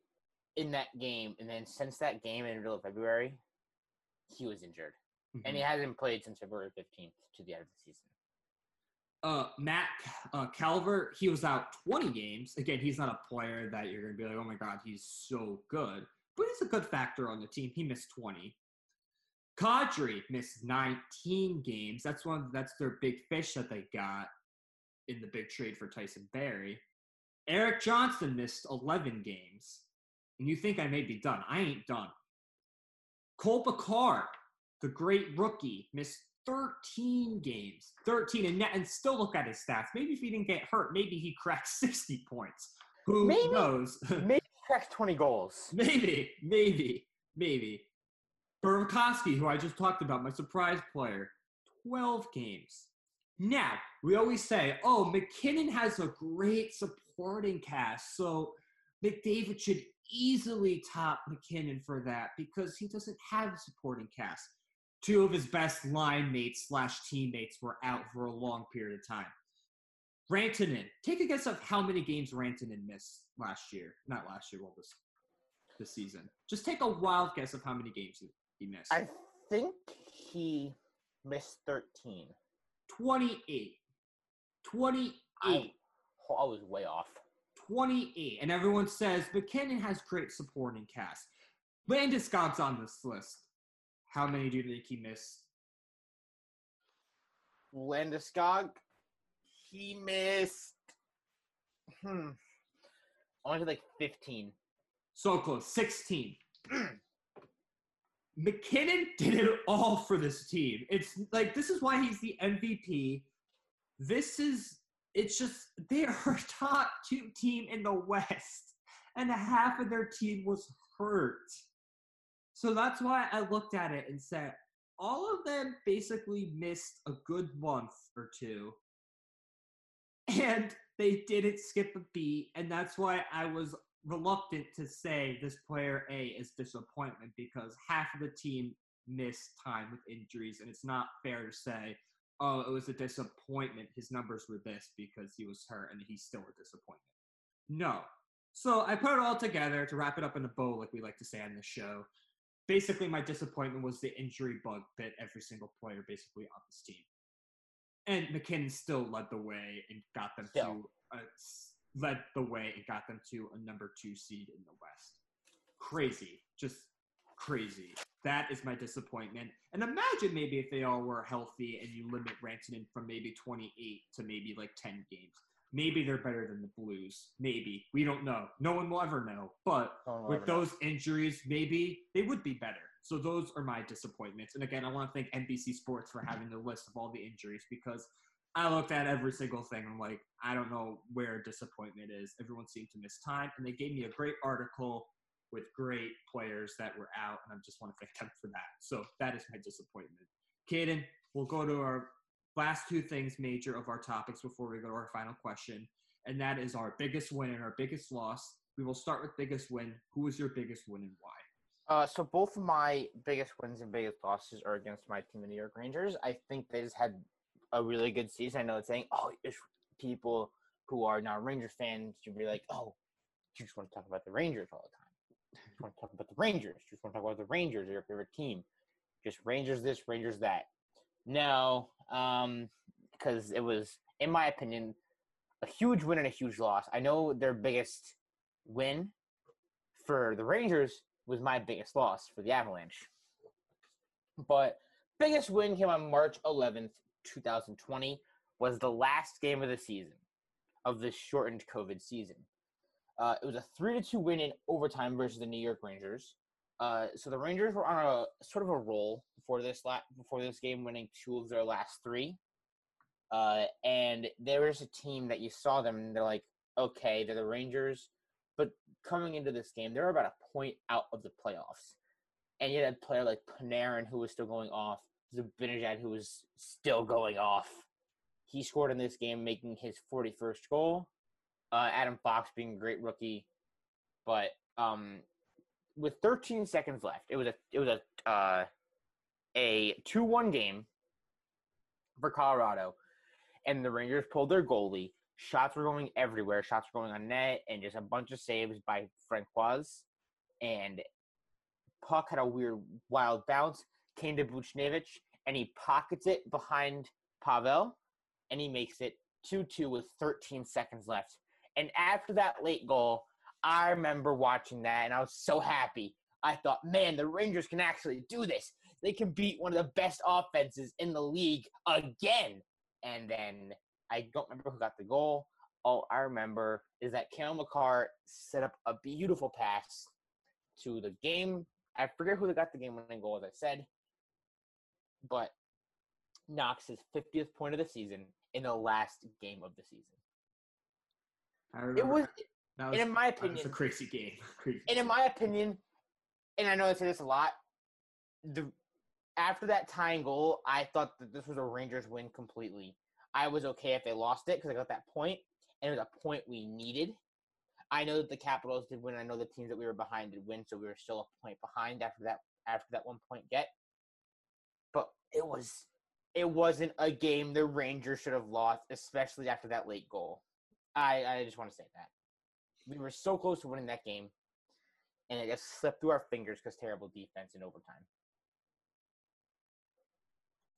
in that game, and then since that game in the middle of February, he was injured, mm-hmm. and he mm-hmm. hasn't played since February fifteenth to the end of the season. Uh, Matt uh, Calvert, he was out 20 games. Again, he's not a player that you're going to be like, oh my God, he's so good. But he's a good factor on the team. He missed 20. Kadri missed 19 games. That's one. That's their big fish that they got in the big trade for Tyson Barrie. Erik Johnson missed 11 games and you think I may be done. I ain't done. Cole Makar, the great rookie, missed 13 games. 13 and, and still look at his stats. Maybe if he didn't get hurt, maybe he cracked 60 points. Who maybe, knows? maybe cracks 20 goals. Maybe, maybe, maybe. Burakovsky, who I just talked about, my surprise player, 12 games. Now, we always say, oh, MacKinnon has a great supporting cast, so McDavid should easily top MacKinnon for that because he doesn't have a supporting cast. Two of his best line mates slash teammates were out for a long period of time. Rantanen, take a guess of how many games Rantanen missed last year. Not last year, well, this this season. Just take a wild guess of how many games he, he missed. I think he missed 13. 28. 28. I, I was way off. 28. And everyone says MacKinnon has great supporting cast. Landeskog's on this list. How many do you think he missed? Landeskog, he missed. Hmm. Only to like 15. So close. 16. MacKinnon did it all for this team. It's like this is why he's the MVP. This is it's just they are top two team in the West, and half of their team was hurt. So that's why I looked at it and said all of them basically missed a good month or two. And they didn't skip a beat. And that's why I was reluctant to say this player A is disappointment because half of the team missed time with injuries. And it's not fair to say, oh, it was a disappointment. His numbers were this because he was hurt and he's still a disappointment. No. So I put it all together to wrap it up in a bow, like we like to say on the show. Basically, my disappointment was the injury bug bit every single player basically on this team. And MacKinnon still led the way and got them to uh, led the way and got them to a number two seed in the West. Crazy, just crazy. That is my disappointment. And imagine maybe if they all were healthy and you limit Rantanen from maybe 28 to maybe like 10 games. Maybe they're better than the Blues. Maybe. We don't know. No one will ever know. But with those know. injuries, maybe they would be better. So those are my disappointments. And again, I want to thank NBC Sports for having the list of all the injuries because I looked at every single thing. I'm like, I don't know where disappointment is. Everyone seemed to miss time, and they gave me a great article with great players that were out, and I just want to thank them for that. So that is my disappointment. Caden, we'll go to our last two things major of our topics before we go to our final question, and that is our biggest win and our biggest loss. We will start with biggest win. Who is your biggest win and why? Uh, so both of my biggest wins and biggest losses are against my team, the New York Rangers. I think they just had a really good season. I know it's saying, oh, if people who are not Ranger fans, you'd be like, oh, you just want to talk about the Rangers all the time. You want to talk about the Rangers. You just want to talk about the Rangers, your favorite team. Just Rangers this, Rangers that. No, um, because it was, in my opinion, a huge win and a huge loss. I know their biggest win for the Rangers was my biggest loss for the Avalanche. But biggest win came on March 11th, 2020, was the last game of the season of this shortened COVID season. Uh, it was a three to two win in overtime versus the New York Rangers. Uh, so the Rangers were on a sort of a roll before this la- before this game, winning two of their last three. Uh, and there was a team that you saw them, and they're like, okay, they're the Rangers, but coming into this game, they're about a point out of the playoffs. And you had a player like Panarin who was still going off, Zibanejad who was still going off. He scored in this game, making his 41st goal. Uh, Adam Fox being a great rookie, but um, with 13 seconds left, it was a it was a uh, a two one game for Colorado, and the Rangers pulled their goalie. Shots were going everywhere. Shots were going on net, and just a bunch of saves by Francouz. And puck had a weird, wild bounce. Came to Buchnevich, and he pockets it behind Pavel, and he makes it 2 2 with 13 seconds left. And after that late goal, I remember watching that, and I was so happy. I thought, man, the Rangers can actually do this. They can beat one of the best offenses in the league again. And then I don't remember who got the goal. All I remember is that Cale Makar set up a beautiful pass to the game. I forget who got the game winning goal, as I said, but Knox's 50th point of the season in the last game of the season. I It was, that and in my was opinion, a crazy game. Crazy and in my opinion, and I know I say this a lot, the after that tying goal, I thought that this was a Rangers win completely. I was okay if they lost it because I got that point, and it was a point we needed. I know that the Capitals did win. I know the teams that we were behind did win, so we were still a point behind after that after that one point get. But it was it wasn't a game the Rangers should have lost, especially after that late goal. I I just want to say that we were so close to winning that game, and it just slipped through our fingers because terrible defense in overtime.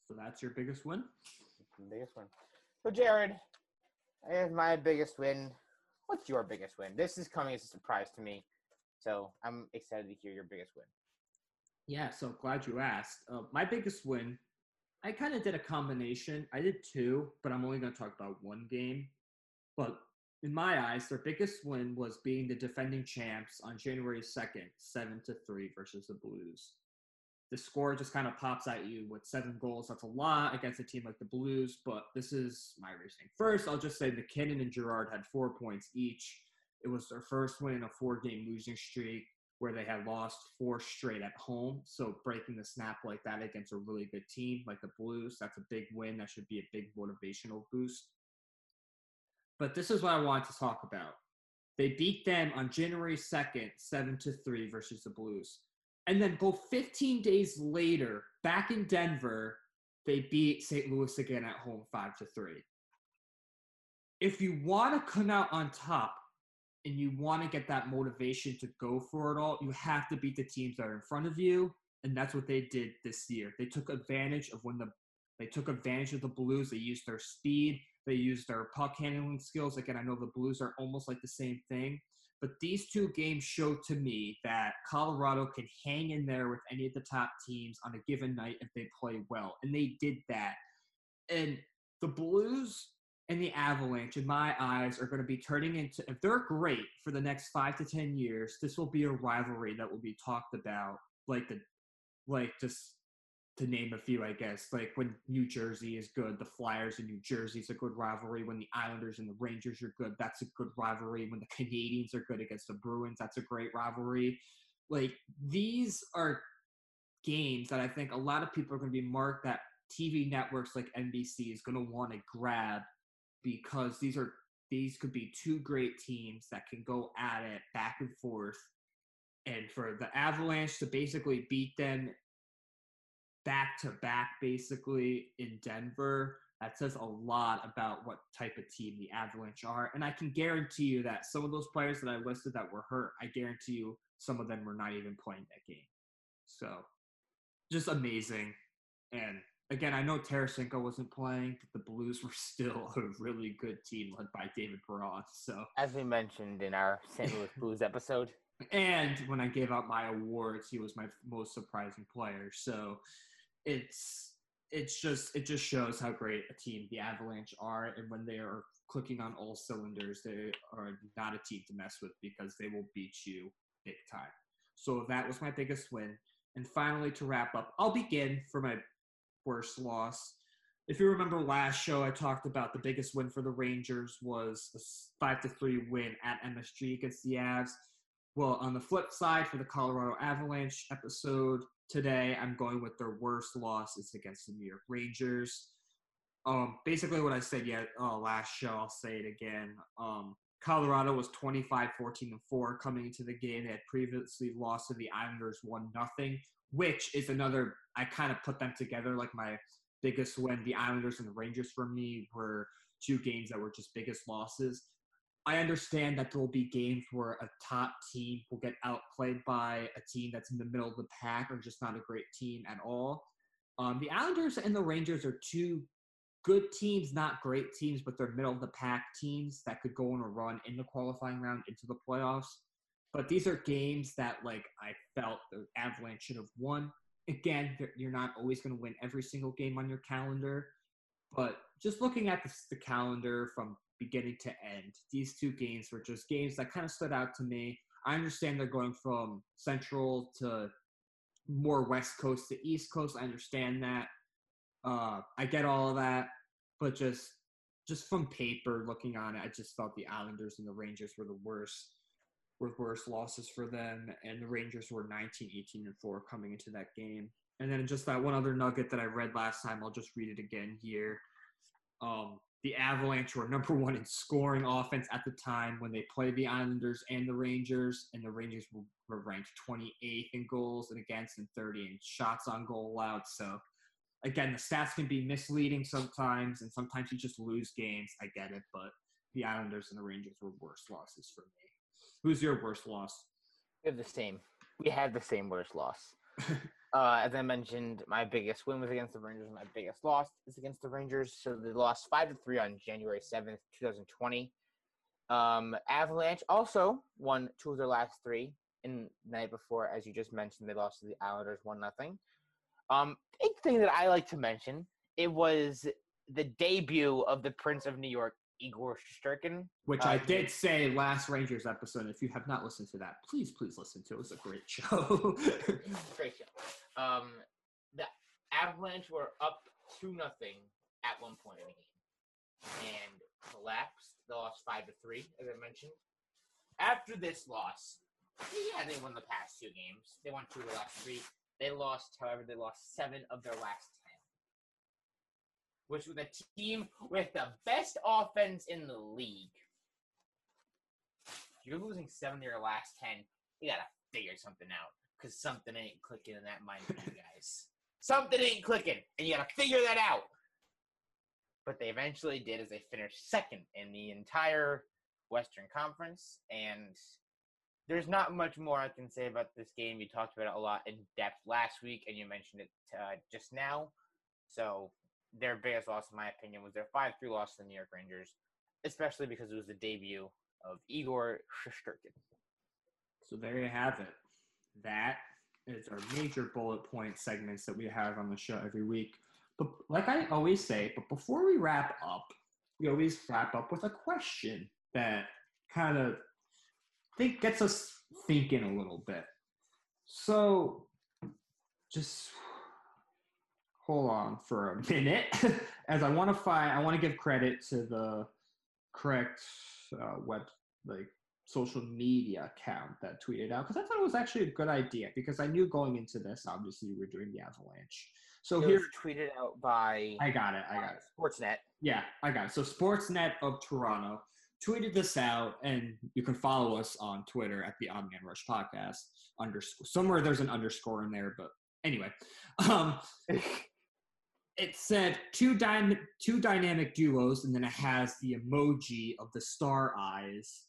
So that's your biggest win. Biggest win. So Jared, here's my biggest win. What's your biggest win? This is coming as a surprise to me, so I'm excited to hear your biggest win. Yeah, so glad you asked. Uh, my biggest win, I kind of did a combination. I did two, but I'm only going to talk about one game. But in my eyes, their biggest win was being the defending champs on January 2nd, 7 to 3 versus the Blues. The score just kind of pops at you with seven goals. That's a lot against a team like the Blues, but this is my reasoning. First, I'll just say MacKinnon and Girard had four points each. It was their first win in a four game losing streak where they had lost four straight at home. So breaking the snap like that against a really good team like the Blues, that's a big win. That should be a big motivational boost. But this is what I wanted to talk about. They beat them on January 2nd, 7 to 3 versus the Blues. And then go 15 days later, back in Denver, they beat St. Louis again at home 5 to 3. If you want to come out on top, and you want to get that motivation to go for it all, you have to beat the teams that are in front of you, and that's what they did this year. They took advantage of when the they took advantage of the Blues. They used their speed, they used their puck handling skills. Again, I know the Blues are almost like the same thing, but these two games showed to me that Colorado can hang in there with any of the top teams on a given night if they play well, and they did that. And the Blues and the Avalanche, in my eyes, are going to be turning into, if they're great for the next five to 10 years, this will be a rivalry that will be talked about like the, like just to name a few, I guess. Like when New Jersey is good, the Flyers and New Jersey is a good rivalry. When the Islanders and the Rangers are good, that's a good rivalry. When the Canadiens are good against the Bruins, that's a great rivalry. Like these are games that I think a lot of people are going to be marked that TV networks like NBC is going to want to grab because these are these could be two great teams that can go at it back and forth. And for the Avalanche to basically beat them back to back, basically in Denver, that says a lot about what type of team the Avalanche are. And I can guarantee you that some of those players that I listed that were hurt, I guarantee you some of them were not even playing that game. So just amazing. And again, I know Tarasenko wasn't playing, but the Blues were still a really good team led by David Perron. So as we mentioned in our St. Louis Blues episode, and when I gave out my awards, he was my most surprising player. So it's it's just it just shows how great a team the Avalanche are, and when they are clicking on all cylinders, they are not a team to mess with because they will beat you big time. So that was my biggest win. And finally, to wrap up, I'll begin for my worst loss. If you remember last show, I talked about the biggest win for the Rangers was a five to three win at MSG against the Avs. Well, on the flip side, for the Colorado Avalanche episode today, I'm going with their worst loss is against the New York Rangers. Um, basically, what I said yet uh, last show, I'll say it again. Um, Colorado was 25 14 and 4 coming into the game. They had previously lost to the Islanders 1 nothing, which is another, I kind of put them together like my biggest win. The Islanders and the Rangers for me were two games that were just biggest losses. I understand that there will be games where a top team will get outplayed by a team that's in the middle of the pack or just not a great team at all. Um, the Islanders and the Rangers are two good teams, not great teams, but they're middle of the pack teams that could go on a run in the qualifying round into the playoffs. But these are games that, like, I felt the Avalanche should have won. Again, you're not always going to win every single game on your calendar, but just looking at the, the calendar from beginning to end, these two games were just games that kind of stood out to me. I understand they're going from Central to more West Coast to East Coast. I understand that. Uh, I get all of that, but just just from paper looking on it, I just felt the Islanders and the Rangers were the worst were worst losses for them, and the Rangers were 19, 18, and four coming into that game. And then just that one other nugget that I read last time, I'll just read it again here. Um, the Avalanche were number one in scoring offense at the time when they played the Islanders and the Rangers, and the Rangers were, were ranked 28th in goals and against and 30 in shots on goal allowed. So again, the stats can be misleading sometimes, and sometimes you just lose games. I get it, but the Islanders and the Rangers were worst losses for me. Who's your worst loss? We have the same. We had the same worst loss. uh, as I mentioned, my biggest win was against the Rangers. My biggest loss is against the Rangers. So they lost five to three on January seventh, two thousand twenty. Um, Avalanche also won two of their last three. In the night before, as you just mentioned, they lost to the Islanders one nothing. Um, big thing that I like to mention, it was the debut of the Prince of New York, Igor Shesterkin. Which uh, I did say last Rangers episode. If you have not listened to that, please, please listen to it. It was a great show. great show. Um, the Avalanche were up 2 nothing at one point in the game and collapsed. They lost 5 to 3, as I mentioned. After this loss, yeah, they won the past two games. They won two of the last three. They lost, however, they lost seven of their last ten. Which was a team with the best offense in the league. You're losing seven of your last ten, you gotta figure something out. Cause something ain't clicking in that mind for you guys. something ain't clicking, and you gotta figure that out. But they eventually did as they finished second in the entire Western Conference, and there's not much more I can say about this game. You talked about it a lot in depth last week, and you mentioned it uh, just now. So their biggest loss, in my opinion, was their 5-3 loss to the New York Rangers, especially because it was the debut of Igor Shesterkin. So there you have it. That is our major bullet point segments that we have on the show every week. But like I always say, but before we wrap up, we always wrap up with a question that kind of think gets us thinking a little bit. So, just hold on for a minute, as I want to find. I want to give credit to the correct uh, web like social media account that tweeted out because I thought it was actually a good idea because I knew going into this, obviously, we are doing the Avalanche. So It here, tweeted out by I got it. I got it. Sportsnet. Yeah, I got it. So Sportsnet of Toronto tweeted this out, and you can follow us on Twitter at the Odd Man Rush Podcast underscore. Somewhere there's an underscore in there, but anyway, um, it said two dy- two dynamic duos, and then it has the emoji of the star eyes.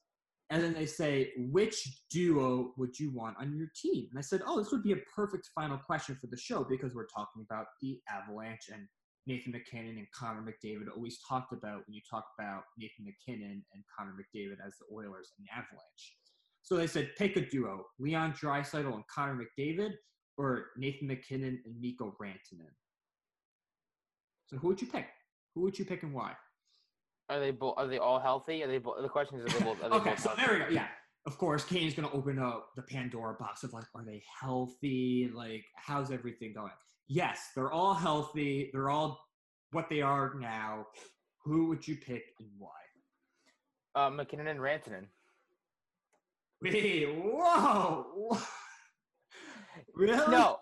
And then they say, which duo would you want on your team? And I said, oh, this would be a perfect final question for the show because we're talking about the Avalanche and Nathan MacKinnon and Connor McDavid always talked about when you talk about Nathan MacKinnon and Connor McDavid as the Oilers and the Avalanche. So they said, pick a duo, Leon Draisaitl and Connor McDavid, or Nathan MacKinnon and Mikko Rantanen. So who would you pick? Who would you pick and why? Are they both? Are they all healthy? Are they? Bo- the question is, are they both? Are they okay, both so healthy? there we go. Yeah, of course, Kane's gonna open up the Pandora box of like, are they healthy? Like, how's everything going? Yes, they're all healthy. They're all what they are now. Who would you pick and why? Uh, MacKinnon and Rantanen. Wait, whoa, really? No.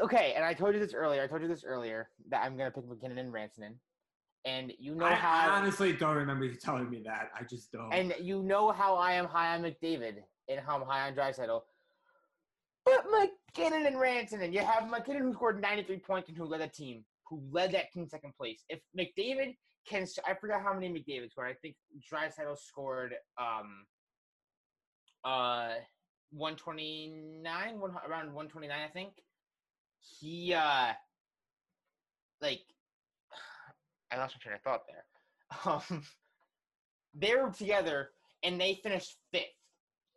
Okay, and I told you this earlier. I told you this earlier that I'm gonna pick MacKinnon and Rantanen, and you know I, how. I honestly don't remember you telling me that. I just don't. And you know how I am high on McDavid and how I'm high on Draisaitl. But MacKinnon and Rantanen, you have MacKinnon who scored 93 points and who led the team, who led that team second place. If McDavid can, I forgot how many McDavid scored. I think Draisaitl scored um uh 129, one, around 129, I think. He uh like I lost my train of thought there. Um, they were together and they finished fifth.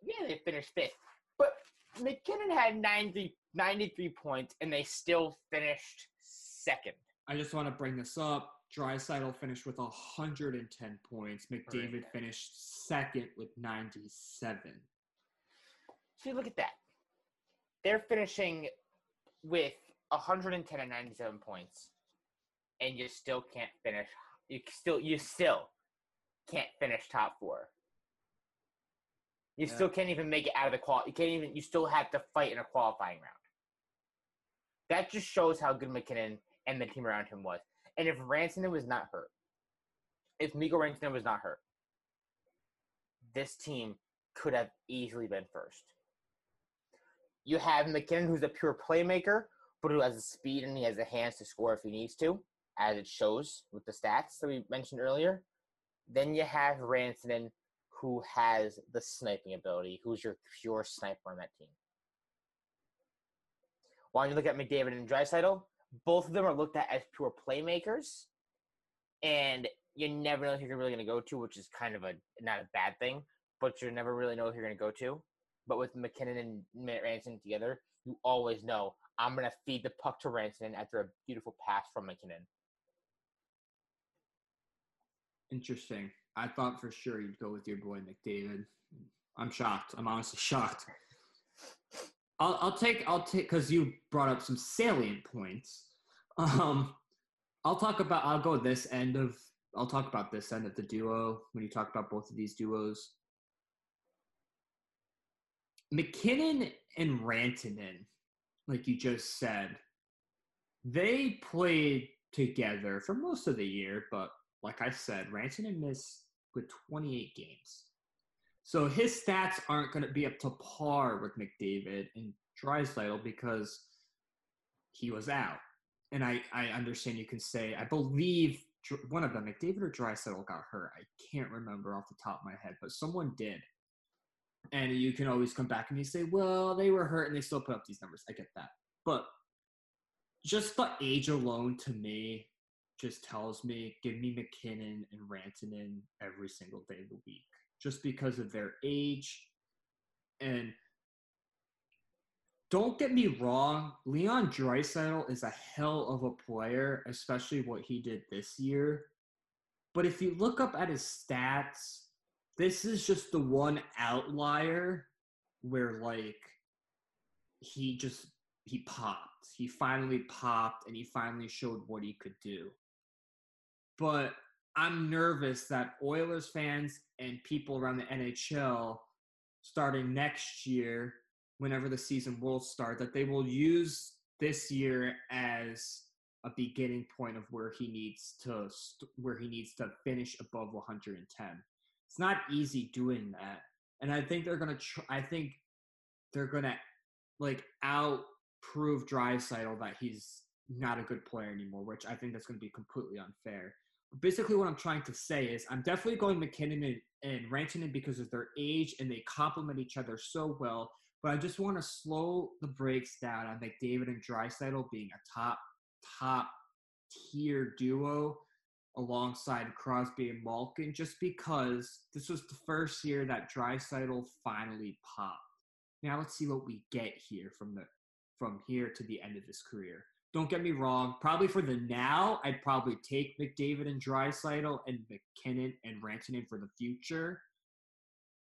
Yeah, they finished fifth. But MacKinnon had 90, 93 points and they still finished second. I just want to bring this up. Draisaitl finished with 110 points. McDavid Right. finished second with 97. See, look at that. They're finishing with 110 and 97 points, and you still can't finish. You still, you still can't finish top four. You Yeah. still can't even make it out of the qual. You can't even. You still have to fight in a qualifying round. That just shows how good MacKinnon and the team around him was. And if Rantanen was not hurt, if Mikko Rantanen was not hurt, this team could have easily been first. You have MacKinnon, who's a pure playmaker, but who has the speed and he has the hands to score if he needs to, as it shows with the stats that we mentioned earlier. Then you have Rantanen, who has the sniping ability, who's your pure sniper on that team. While you look at McDavid and Draisaitl, both of them are looked at as pure playmakers, and you never know who you're really going to go to, which is kind of a not a bad thing, but you never really know who you're going to go to. But with MacKinnon and Ranson together, you always know I'm going to feed the puck to Ranson after a beautiful pass from MacKinnon. Interesting. I thought for sure you'd go with your boy McDavid. I'm shocked. I'm honestly shocked. I'll, I'll take I'll take because you brought up some salient points. Um, I'll talk about I'll go this end of I'll talk about this end of the duo when you talk about both of these duos. MacKinnon and Rantanen, like you just said, they played together for most of the year, but like I said, Rantanen missed with 28 games. So his stats aren't going to be up to par with McDavid and Draisaitl because he was out. And I, I understand you can say, I believe one of them, McDavid or Draisaitl, got hurt. I can't remember off the top of my head, but someone did. And you can always come back and you say, well, they were hurt and they still put up these numbers. I get that. But just the age alone to me just tells me give me MacKinnon and Rantanen every single day of the week just because of their age. And don't get me wrong, Leon Draisaitl is a hell of a player, especially what he did this year. But if you look up at his stats, this is just the one outlier where like he just he popped. He finally popped and he finally showed what he could do. But I'm nervous that Oilers fans and people around the NHL starting next year, whenever the season will start, that they will use this year as a beginning point of where he needs to where he needs to finish above 110. It's not easy doing that, and I think they're gonna. Tr- I think they're gonna like out prove Draisaitl that he's not a good player anymore, which I think that's to be completely unfair. Basically, what I'm trying to say is I'm definitely going MacKinnon and, and Rantanen because of their age and they complement each other so well. But I just want to slow the brakes down on McDavid and Draisaitl being a top, top tier duo alongside Crosby and Malkin, just because this was the first year that Draisaitl finally popped. Now let's see what we get here from the from here to the end of his career. Don't get me wrong. Probably for the now, I'd probably take McDavid and Draisaitl and MacKinnon and Rantanen for the future.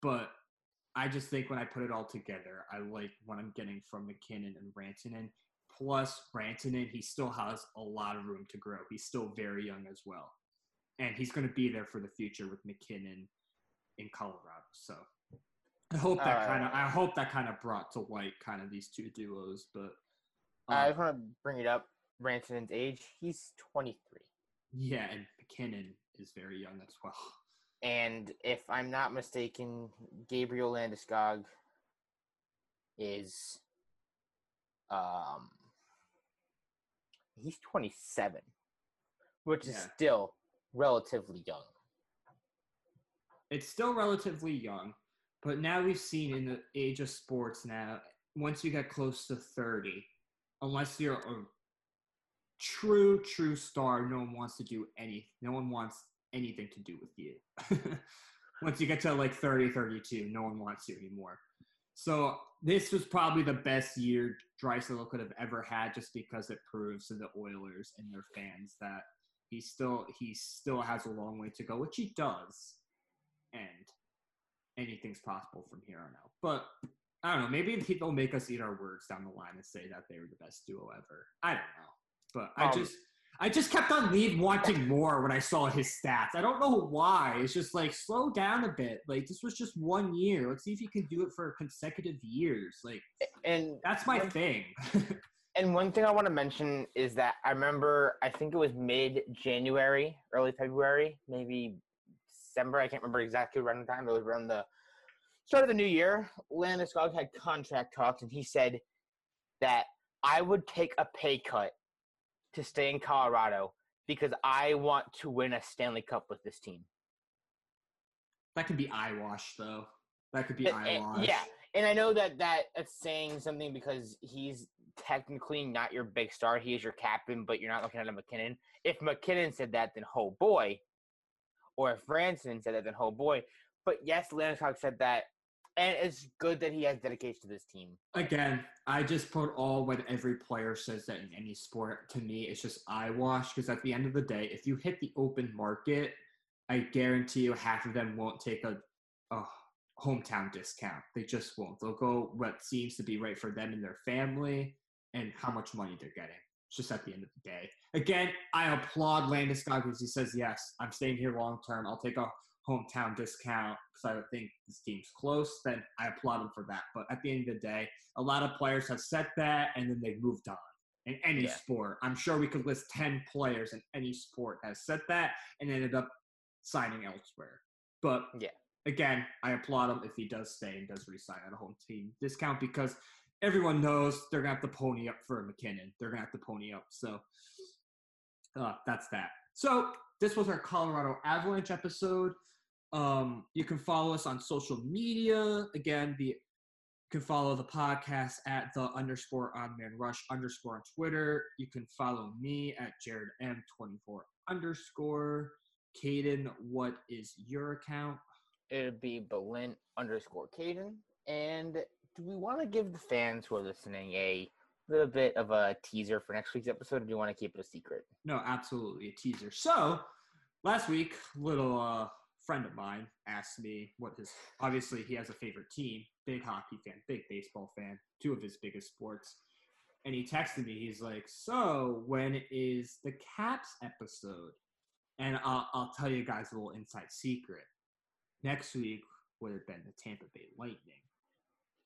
But I just think when I put it all together, I like what I'm getting from MacKinnon and Rantanen. Plus, Rantanen, he still has a lot of room to grow. He's still very young as well. And he's going to be there for the future with MacKinnon in Colorado. So I hope that uh, kind of I hope that kind of brought to light kind of these two duos, but I just want to bring it up. Rantanen's age, he's 23. Yeah, and MacKinnon is very young as well. And if I'm not mistaken, Gabriel Landeskog is um he's 27, which is still relatively young. It's still relatively young, but now we've seen in the age of sports now, once you get close to 30, unless you're a true, true star, no one wants to do anything. No one wants anything to do with you. once you get to like 30, 32, no one wants you anymore. So this was probably the best year Draisaitl could have ever had, just because it proves to the Oilers and their fans that he still he still has a long way to go, which he does. And anything's possible from here on out. But I don't know. Maybe they'll make us eat our words down the line and say that they were the best duo ever. I don't know. But I um, just I just kept on leave wanting more when I saw his stats. I don't know why. It's just like slow down a bit. Like this was just one year. Let's see if you can do it for consecutive years. Like and that's my thing. and one thing I want to mention is that I remember I think it was mid January, early February, maybe December. I can't remember exactly around the time. It was around the start of the new year. Landeskog had contract talks, and he said that I would take a pay cut to stay in Colorado because I want to win a Stanley Cup with this team. That could be eyewash, though. That could be eyewash. Yeah, and I know that that that's saying something because he's technically not your big star. He is your captain, but you're not looking at a MacKinnon. If MacKinnon said that, then oh boy, or if Ranson said that, then oh boy. But yes, Landeskog said that, and it's good that he has dedication to this team. Again, I just put all what every player says that in any sport. To me, it's just eyewash because at the end of the day, if you hit the open market, I guarantee you half of them won't take a, a hometown discount. They just won't. They'll go what seems to be right for them and their family and how much money they're getting. It's just at the end of the day. Again, I applaud Landis Landeskog because he says, yes, I'm staying here long term. I'll take a hometown discount because I think this team's close. Then I applaud him for that. But at the end of the day, a lot of players have said that and then they've moved on. In any yeah. sport, I'm sure we could list 10 players in any sport has said that and ended up signing elsewhere. But yeah, again, I applaud him if he does stay and does resign at a home team discount because everyone knows they're gonna have to pony up for MacKinnon. They're gonna have to pony up. So uh, that's that. So this was our Colorado Avalanche episode. Um, you can follow us on social media. Again, the you can follow the podcast at the underscore on man rush underscore on Twitter. You can follow me at Jared M24 underscore. Caden, what is your account? It'd be Belin underscore Caden. And do we want to give the fans who are listening a little bit of a teaser for next week's episode, or do you want to keep it a secret? No, absolutely a teaser. So last week, little uh, friend of mine asked me what his obviously he has a favorite team, big hockey fan, big baseball fan, two of his biggest sports. and he texted me. He's like, "So when is the Caps episode?" And I'll, I'll tell you guys a little inside secret. Next week would have been the Tampa Bay Lightning.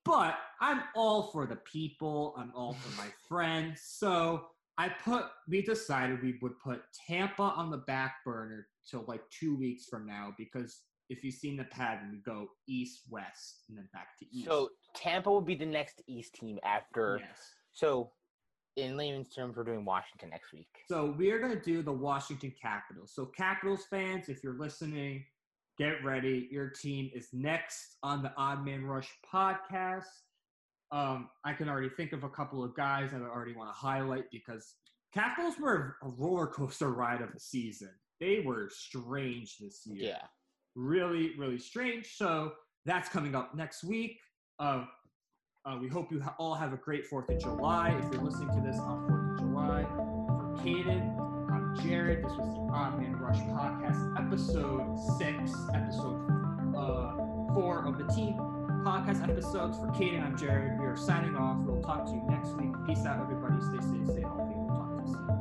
But I'm all for the people. I'm all for my friends. So I put, we decided we would put Tampa on the back burner till like two weeks from now because if you've seen the pattern, we go east, west, and then back to east. So Tampa will be the next East team after. yes. So, in layman's terms, we're doing Washington next week. So we are going to do the Washington Capitals. So Capitals fans, if you're listening, get ready. Your team is next on the Odd Man Rush podcast. Um, I can already think of a couple of guys that I already want to highlight because Capitals were a roller coaster ride of a season. They were strange this year. Yeah. Really, really strange. So that's coming up next week. Uh, uh, we hope you ha- all have a great 4th of July. If you're listening to this on 4th of July, for Caden, I'm Jared. This was the Odd Man Rush podcast, episode six, episode uh, four of the team podcast episodes. For Kaden, I'm Jared. We are signing off. We'll talk to you next week. Peace out, everybody. Stay safe, stay healthy. We'll talk to you soon.